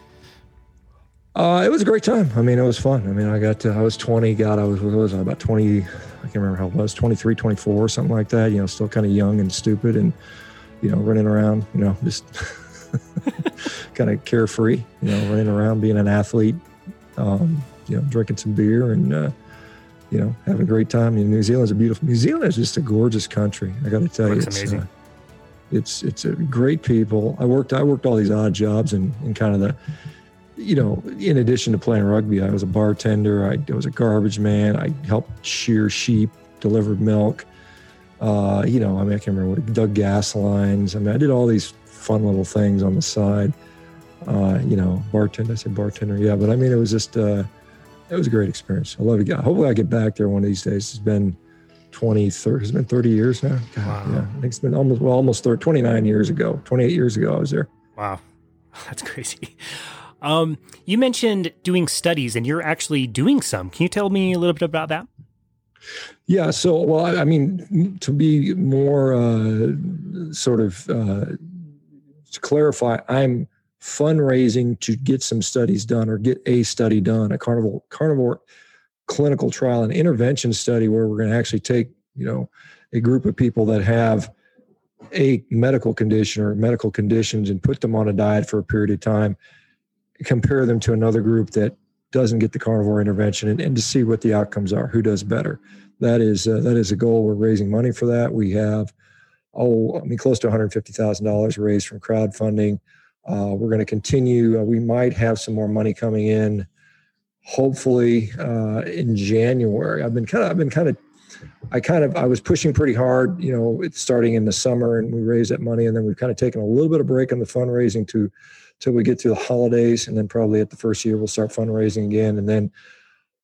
Uh, it was a great time. I mean, it was fun. I mean, I got to, I was 20, God, I was, what was I, about 20, I can't remember how it was, 23, 24, something like that, you know, still kind of young and stupid and, you know, running around, you know, just (laughs) kind of carefree, you know, running around being an athlete, um, you know, drinking some beer and, uh, you know, having a great time. You know, New Zealand's a beautiful, New Zealand is just a gorgeous country. I got to tell Looks you, it's, amazing. Uh, it's, it's a great people. I worked, I worked all these odd jobs and, and kind of the, you know, in addition to playing rugby, I was a bartender. I, I was a garbage man. I helped shear sheep, delivered milk. Uh, you know, I mean, I can't remember what dug gas lines. I mean, I did all these fun little things on the side. Uh, you know, bartender. I said bartender, yeah, but I mean, it was just uh, it was a great experience. I love it. Hopefully, I get back there one of these days. It's been 20, 30, it's been 30 years now. God, wow. Yeah, I think it's been almost, well, almost 30, 29 years ago, 28 years ago, I was there. Wow. (laughs) That's crazy. Um, you mentioned doing studies and you're actually doing some. Can you tell me a little bit about that? Yeah. So, well, I, I mean, to be more uh, sort of uh, to clarify, I'm fundraising to get some studies done or get a study done, a carnivore carnivore clinical trial, an intervention study where we're going to actually take, you know, a group of people that have a medical condition or medical conditions and put them on a diet for a period of time, compare them to another group that doesn't get the carnivore intervention and, and to see what the outcomes are, who does better. That is uh, that is a goal. We're raising money for that. We have oh, I mean, close to $150,000 raised from crowdfunding. Uh, we're going to continue. Uh, we might have some more money coming in, hopefully uh, in January. I've been kind of, I've been kind of, I kind of, I was pushing pretty hard, you know, starting in the summer, and we raised that money, and then we've kind of taken a little bit of break on the fundraising to, till we get through the holidays, and then probably at the first year we'll start fundraising again, and then,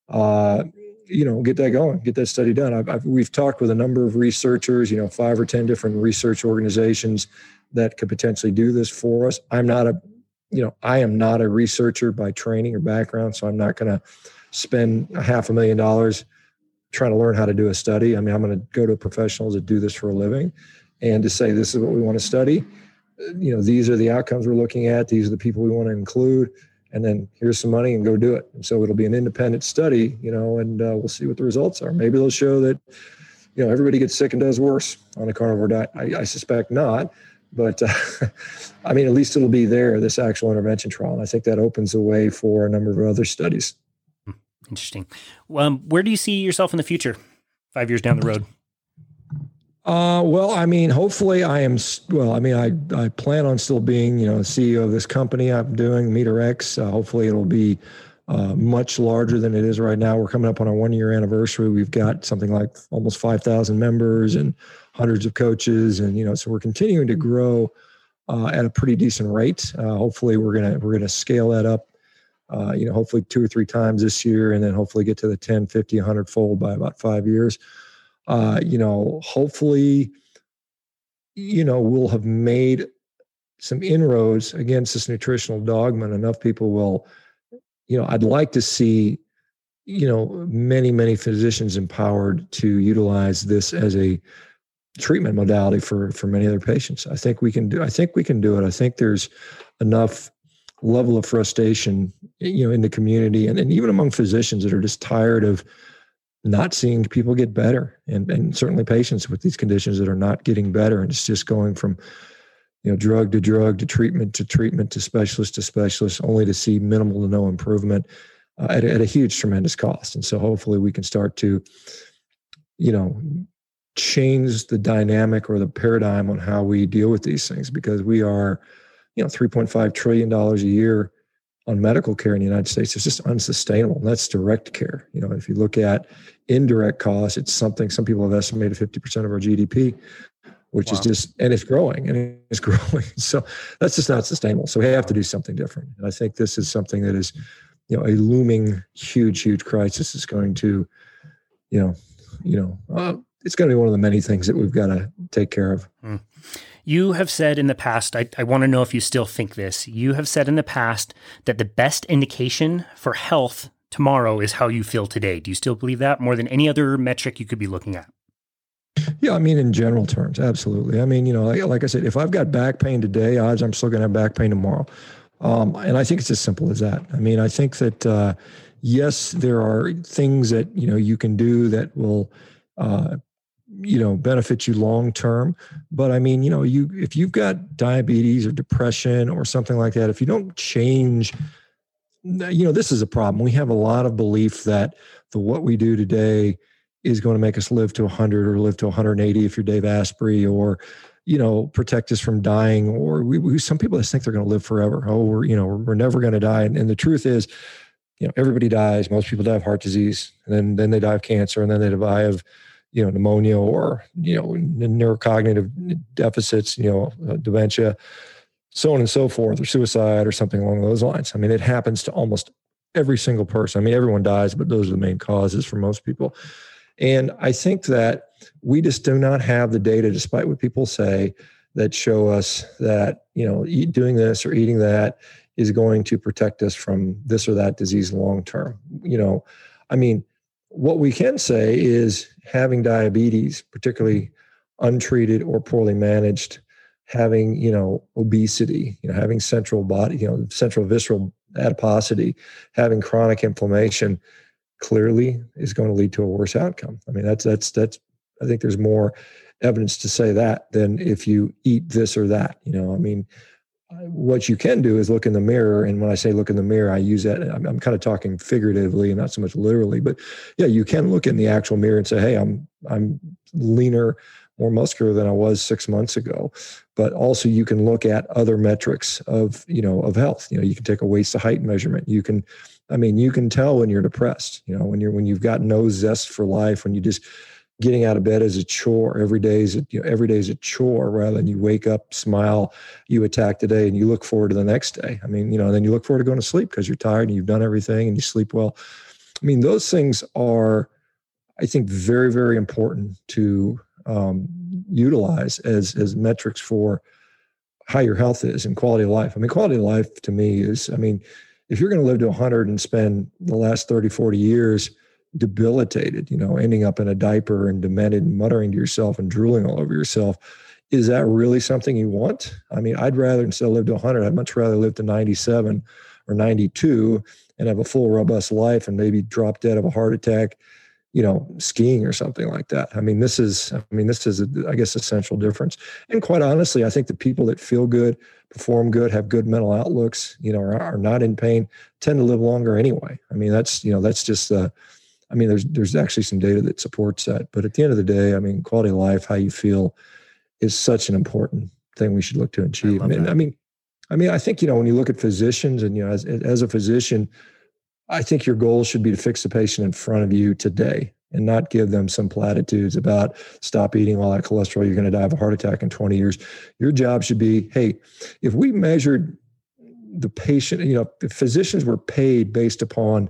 uh, you know, get that going, get that study done. I've, I've, we've talked with a number of researchers, you know, five or ten different research organizations that could potentially do this for us. I'm not a, you know, I am not a researcher by training or background, so I'm not going to spend a half a million dollars trying to learn how to do a study. I mean, I'm going to go to professionals that do this for a living and to say this is what we want to study. You know, these are the outcomes we're looking at. These are the people we want to include and then here's some money and go do it. And so it'll be an independent study, you know, and uh, we'll see what the results are. Maybe they'll show that, you know, everybody gets sick and does worse on a carnivore diet. I, I suspect not, but uh, (laughs) I mean, at least it'll be there, this actual intervention trial. And I think that opens the way for a number of other studies. Hmm, interesting. Um, where do you see yourself in the future, five years down the road? Uh, well, I mean, hopefully I am, well, I mean, I, I plan on still being, you know, CEO of this company I'm doing, MeatRx. Uh, hopefully it'll be uh, much larger than it is right now. We're coming up on our one year anniversary. We've got something like almost 5,000 members and hundreds of coaches. And, you know, so we're continuing to grow uh, at a pretty decent rate. Uh, hopefully we're going to, we're going to scale that up, uh, you know, hopefully two or three times this year and then hopefully get to the 10, 50, 100 fold by about five years uh, you know, hopefully, you know, we'll have made some inroads against this nutritional dogma and enough people will, you know, I'd like to see, you know, many, many physicians empowered to utilize this as a treatment modality for for many other patients. I think we can do I think we can do it. I think there's enough level of frustration, you know, in the community and, and even among physicians that are just tired of not seeing people get better and, and certainly patients with these conditions that are not getting better and it's just going from you know drug to drug to treatment to treatment to specialist to specialist only to see minimal to no improvement uh, at, at a huge tremendous cost and so hopefully we can start to you know change the dynamic or the paradigm on how we deal with these things because we are you know 3.5 trillion dollars a year on medical care in the United States is just unsustainable. And That's direct care. You know, if you look at indirect costs, it's something some people have estimated 50% of our GDP, which wow. is just and it's growing and (laughs) it's growing. So that's just not sustainable. So we have to do something different. And I think this is something that is, you know, a looming huge, huge crisis is going to, you know, you know, uh, it's going to be one of the many things that we've got to take care of. Mm. You have said in the past, I, I want to know if you still think this. You have said in the past that the best indication for health tomorrow is how you feel today. Do you still believe that more than any other metric you could be looking at? Yeah, I mean, in general terms, absolutely. I mean, you know, like, like I said, if I've got back pain today, odds I'm still going to have back pain tomorrow. Um, and I think it's as simple as that. I mean, I think that, uh, yes, there are things that, you know, you can do that will uh, you know benefit you long term but i mean you know you if you've got diabetes or depression or something like that if you don't change you know this is a problem. We have a lot of belief that the what we do today is going to make us live to 100 or live to 180 if you're dave asprey or you know protect us from dying or we, we some people just think they're going to live forever. Oh we're you know we're, we're never going to die. And, and the truth is you know everybody dies. Most people die of heart disease and then then they die of cancer and then they die of you know pneumonia or you know neurocognitive deficits you know uh, dementia so on and so forth or suicide or something along those lines. I mean it happens to almost every single person. I mean everyone dies but those are the main causes for most people. And I think that we just do not have the data, despite what people say, that show us that you know doing this or eating that is going to protect us from this or that disease long term. You know, I mean, what we can say is having diabetes, particularly untreated or poorly managed, having you know obesity, you know having central body, you know central visceral adiposity, having chronic inflammation, clearly is going to lead to a worse outcome. I mean, that's that's that's. I think there's more evidence to say that than if you eat this or that. You know, I mean, what you can do is look in the mirror and when i say look in the mirror i use that I'm, I'm, kind of talking figuratively and not so much literally but yeah you can look in the actual mirror and say hey i'm i'm leaner more muscular than i was six months ago. But also you can look at other metrics of you know of health. You know you can take a waist to height measurement. You can i mean you can tell when you're depressed you know when you're when you've got no zest for life when you just getting out of bed is a chore. Every day is a, you know, every day is a chore rather than you wake up smile you attack the day and you look forward to the next day. I mean you know then you look forward to going to sleep because you're tired and you've done everything and you sleep well. I mean those things are i think very very important to um, utilize as as metrics for how your health is and quality of life i mean quality of life to me is i mean if you're going to live to 100 and spend the last 30 40 years debilitated, you know, ending up in a diaper and demented and muttering to yourself and drooling all over yourself. Is that really something you want? I mean, I'd rather instead of live to 100, I'd much rather live to 97 or 92 and have a full, robust life and maybe drop dead of a heart attack, you know, skiing or something like that. I mean, this is, I mean, this is, a, I guess, essential difference. And quite honestly, I think the people that feel good, perform good, have good mental outlooks, you know, are, are not in pain, tend to live longer anyway. I mean, that's, you know, that's just uh, I mean, there's there's actually some data that supports that. But at the end of the day, I mean, quality of life, how you feel, is such an important thing we should look to achieve. I, I mean, I mean, I think you know when you look at physicians, and you know, as as a physician, I think your goal should be to fix the patient in front of you today and not give them some platitudes about stop eating all that cholesterol. You're going to die of a heart attack in 20 years. Your job should be, hey, if we measured the patient, you know, if physicians were paid based upon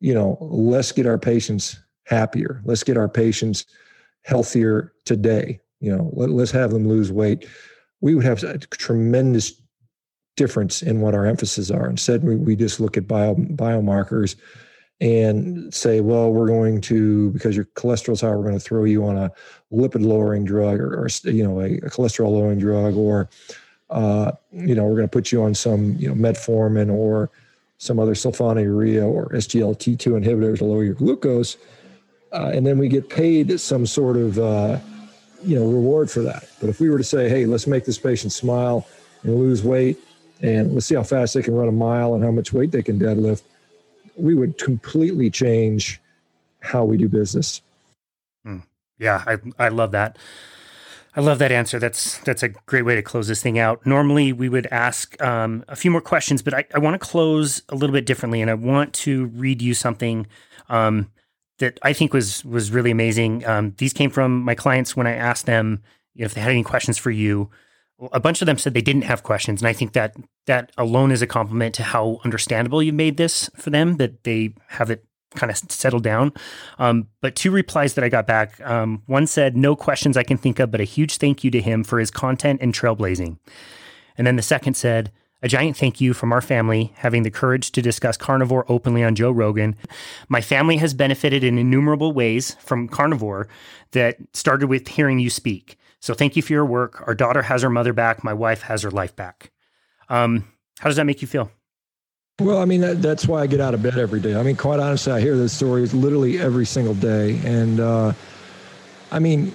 you know, let's get our patients happier. Let's get our patients healthier today. You know, let, us have them lose weight. We would have a tremendous difference in what our emphasis are. Instead, we, we just look at bio, biomarkers and say, well, we're going to, because your cholesterol's high, we're going to throw you on a lipid lowering drug or, or you know, a, a cholesterol lowering drug, or, uh, you know, we're going to put you on some, you know, metformin or, some other sulfonylurea or SGLT2 inhibitor to lower your glucose. Uh, and then we get paid some sort of uh, you know reward for that. But if we were to say, hey, let's make this patient smile and lose weight, and let's see how fast they can run a mile and how much weight they can deadlift, we would completely change how we do business. Mm. Yeah, I I love that. I love that answer. That's that's a great way to close this thing out. Normally, we would ask um, a few more questions, but I, I want to close a little bit differently, and I want to read you something um, that I think was was really amazing. Um, these came from my clients when I asked them you know, if they had any questions for you. A bunch of them said they didn't have questions, and I think that that alone is a compliment to how understandable you made this for them. That they have it kind of settled down. Um, but two replies that I got back. Um, one said, No questions I can think of, but a huge thank you to him for his content and trailblazing. And then the second said, a giant thank you from our family having the courage to discuss carnivore openly on Joe Rogan. My family has benefited in innumerable ways from carnivore that started with hearing you speak. So thank you for your work. Our daughter has her mother back. My wife has her life back. Um, how does that make you feel? Well, I mean, that, that's why I get out of bed every day. I mean, quite honestly, I hear those stories literally every single day. And, uh, I mean,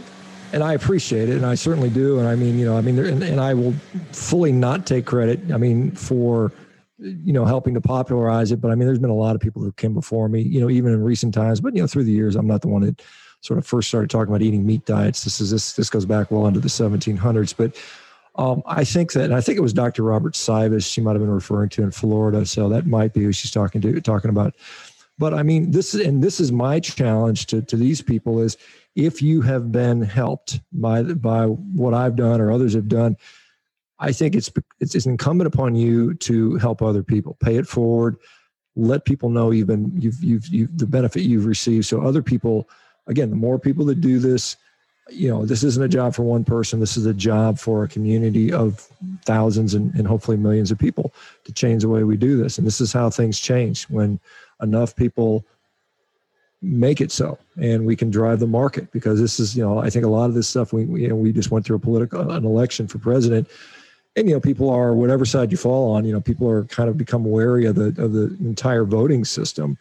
and I appreciate it, and I certainly do. And I mean, you know, I mean, and, and I will fully not take credit. I mean, for you know helping to popularize it, but I mean, there's been a lot of people who came before me. You know, even in recent times. But you know, through the years, I'm not the one that sort of first started talking about eating meat diets. This is this this goes back well into the 1700s. But um, I think that, and I think it was Dr. Robert Cywes she might have been referring to in Florida. So that might be who she's talking to, talking about. But I mean, this is, and this is my challenge to, to these people is if you have been helped by, by what I've done or others have done, I think it's, it's, it's incumbent upon you to help other people, pay it forward, let people know you've been, you've, you've, you've, the benefit you've received. So other people again, the more people that do this, you know, this isn't a job for one person. This is a job for a community of thousands and, and hopefully millions of people to change the way we do this. And this is how things change when enough people make it so and we can drive the market because this is you know i think a lot of this stuff we, we you know we just went through a political an election for president and you know people are whatever side you fall on you know people are kind of become wary of the of the entire voting system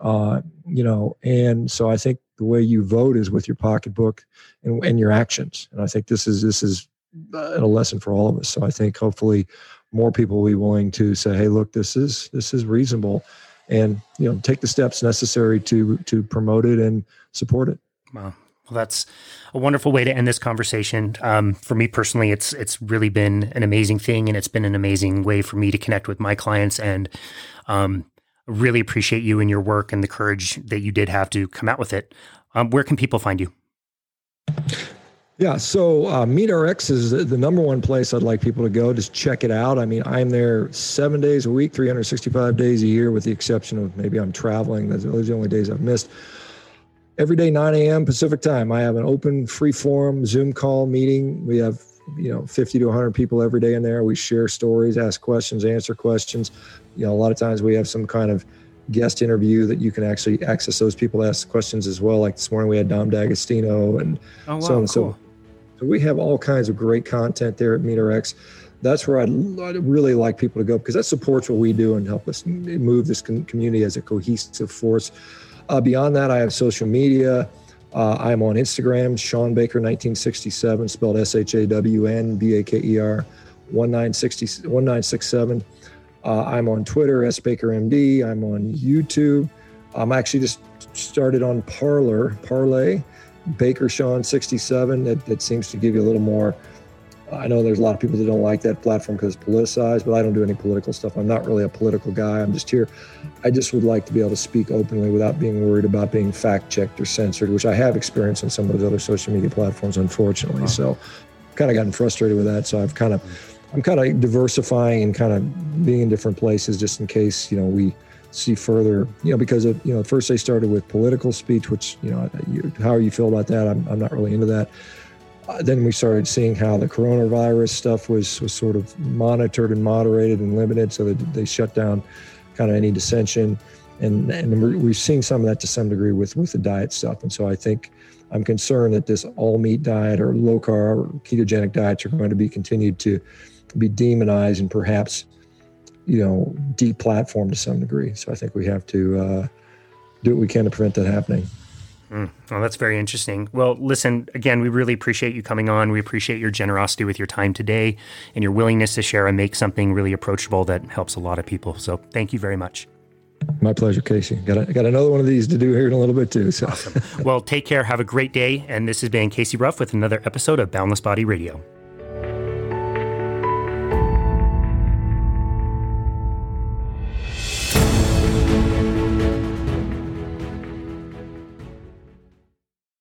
uh, you know and so i think the way you vote is with your pocketbook and, and your actions and i think this is this is a lesson for all of us so i think hopefully more people will be willing to say hey look this is this is reasonable and you know take the steps necessary to to promote it and support it wow well, that's a wonderful way to end this conversation. Um, for me personally, it's it's really been an amazing thing, and it's been an amazing way for me to connect with my clients. And um, really appreciate you and your work and the courage that you did have to come out with it. Um, where can people find you? Yeah, so uh, MeatRx is the number one place I'd like people to go. Just check it out. I mean, I'm there seven days a week, 365 days a year, with the exception of maybe I'm traveling. Those are the only days I've missed. Every day, 9 a.m. Pacific time, I have an open, free forum Zoom call meeting. We have you know 50 to 100 people every day in there. We share stories, ask questions, answer questions. You know, a lot of times we have some kind of guest interview that you can actually access those people ask questions as well. Like this morning, we had Dom D'Agostino and oh, wow, so on and cool. so so we have all kinds of great content there at MeatRx. That's where I'd, I'd, really like people to go because that supports what we do and help us move this community as a cohesive force. Uh, beyond that, I have social media. Uh, I'm on Instagram, Shawn Baker 1967, spelled S H A W N B A K E R 1967. Uh, I'm on Twitter, S Baker MD. I'm on YouTube. I'm actually just started on Parler, Parlay. Baker Shawn 67 that, that seems to give you a little more. I know there's a lot of people that don't like that platform because it's politicized, but I don't do any political stuff. I'm not really a political guy. I'm just here. I just would like to be able to speak openly without being worried about being fact checked or censored, which I have experienced on some of those other social media platforms, unfortunately. Uh-huh. So, kind of gotten frustrated with that. So I've kind of, I'm kind of diversifying and kind of being in different places just in case you know we see further, you know, because of, you know, first they started with political speech, which, you know, how you feel about that? I'm, I'm not really into that. Uh, then we started seeing how the coronavirus stuff was, was sort of monitored and moderated and limited so that they shut down kind of any dissension. And, and we're, we're seeing some of that to some degree with, with the diet stuff. And so I think I'm concerned that this all meat diet or low carb or ketogenic diets are going to be continued to be demonized and perhaps you know, deplatformed to some degree. So I think we have to uh, do what we can to prevent that happening. Mm. Well, that's very interesting. Well, listen, again, we really appreciate you coming on. We appreciate your generosity with your time today and your willingness to share and make something really approachable that helps a lot of people. So thank you very much. My pleasure, Casey. Got, a, got another one of these to do here in a little bit, too. So. Awesome. Well, take care. Have a great day. And this has been Casey Ruff with another episode of Boundless Body Radio.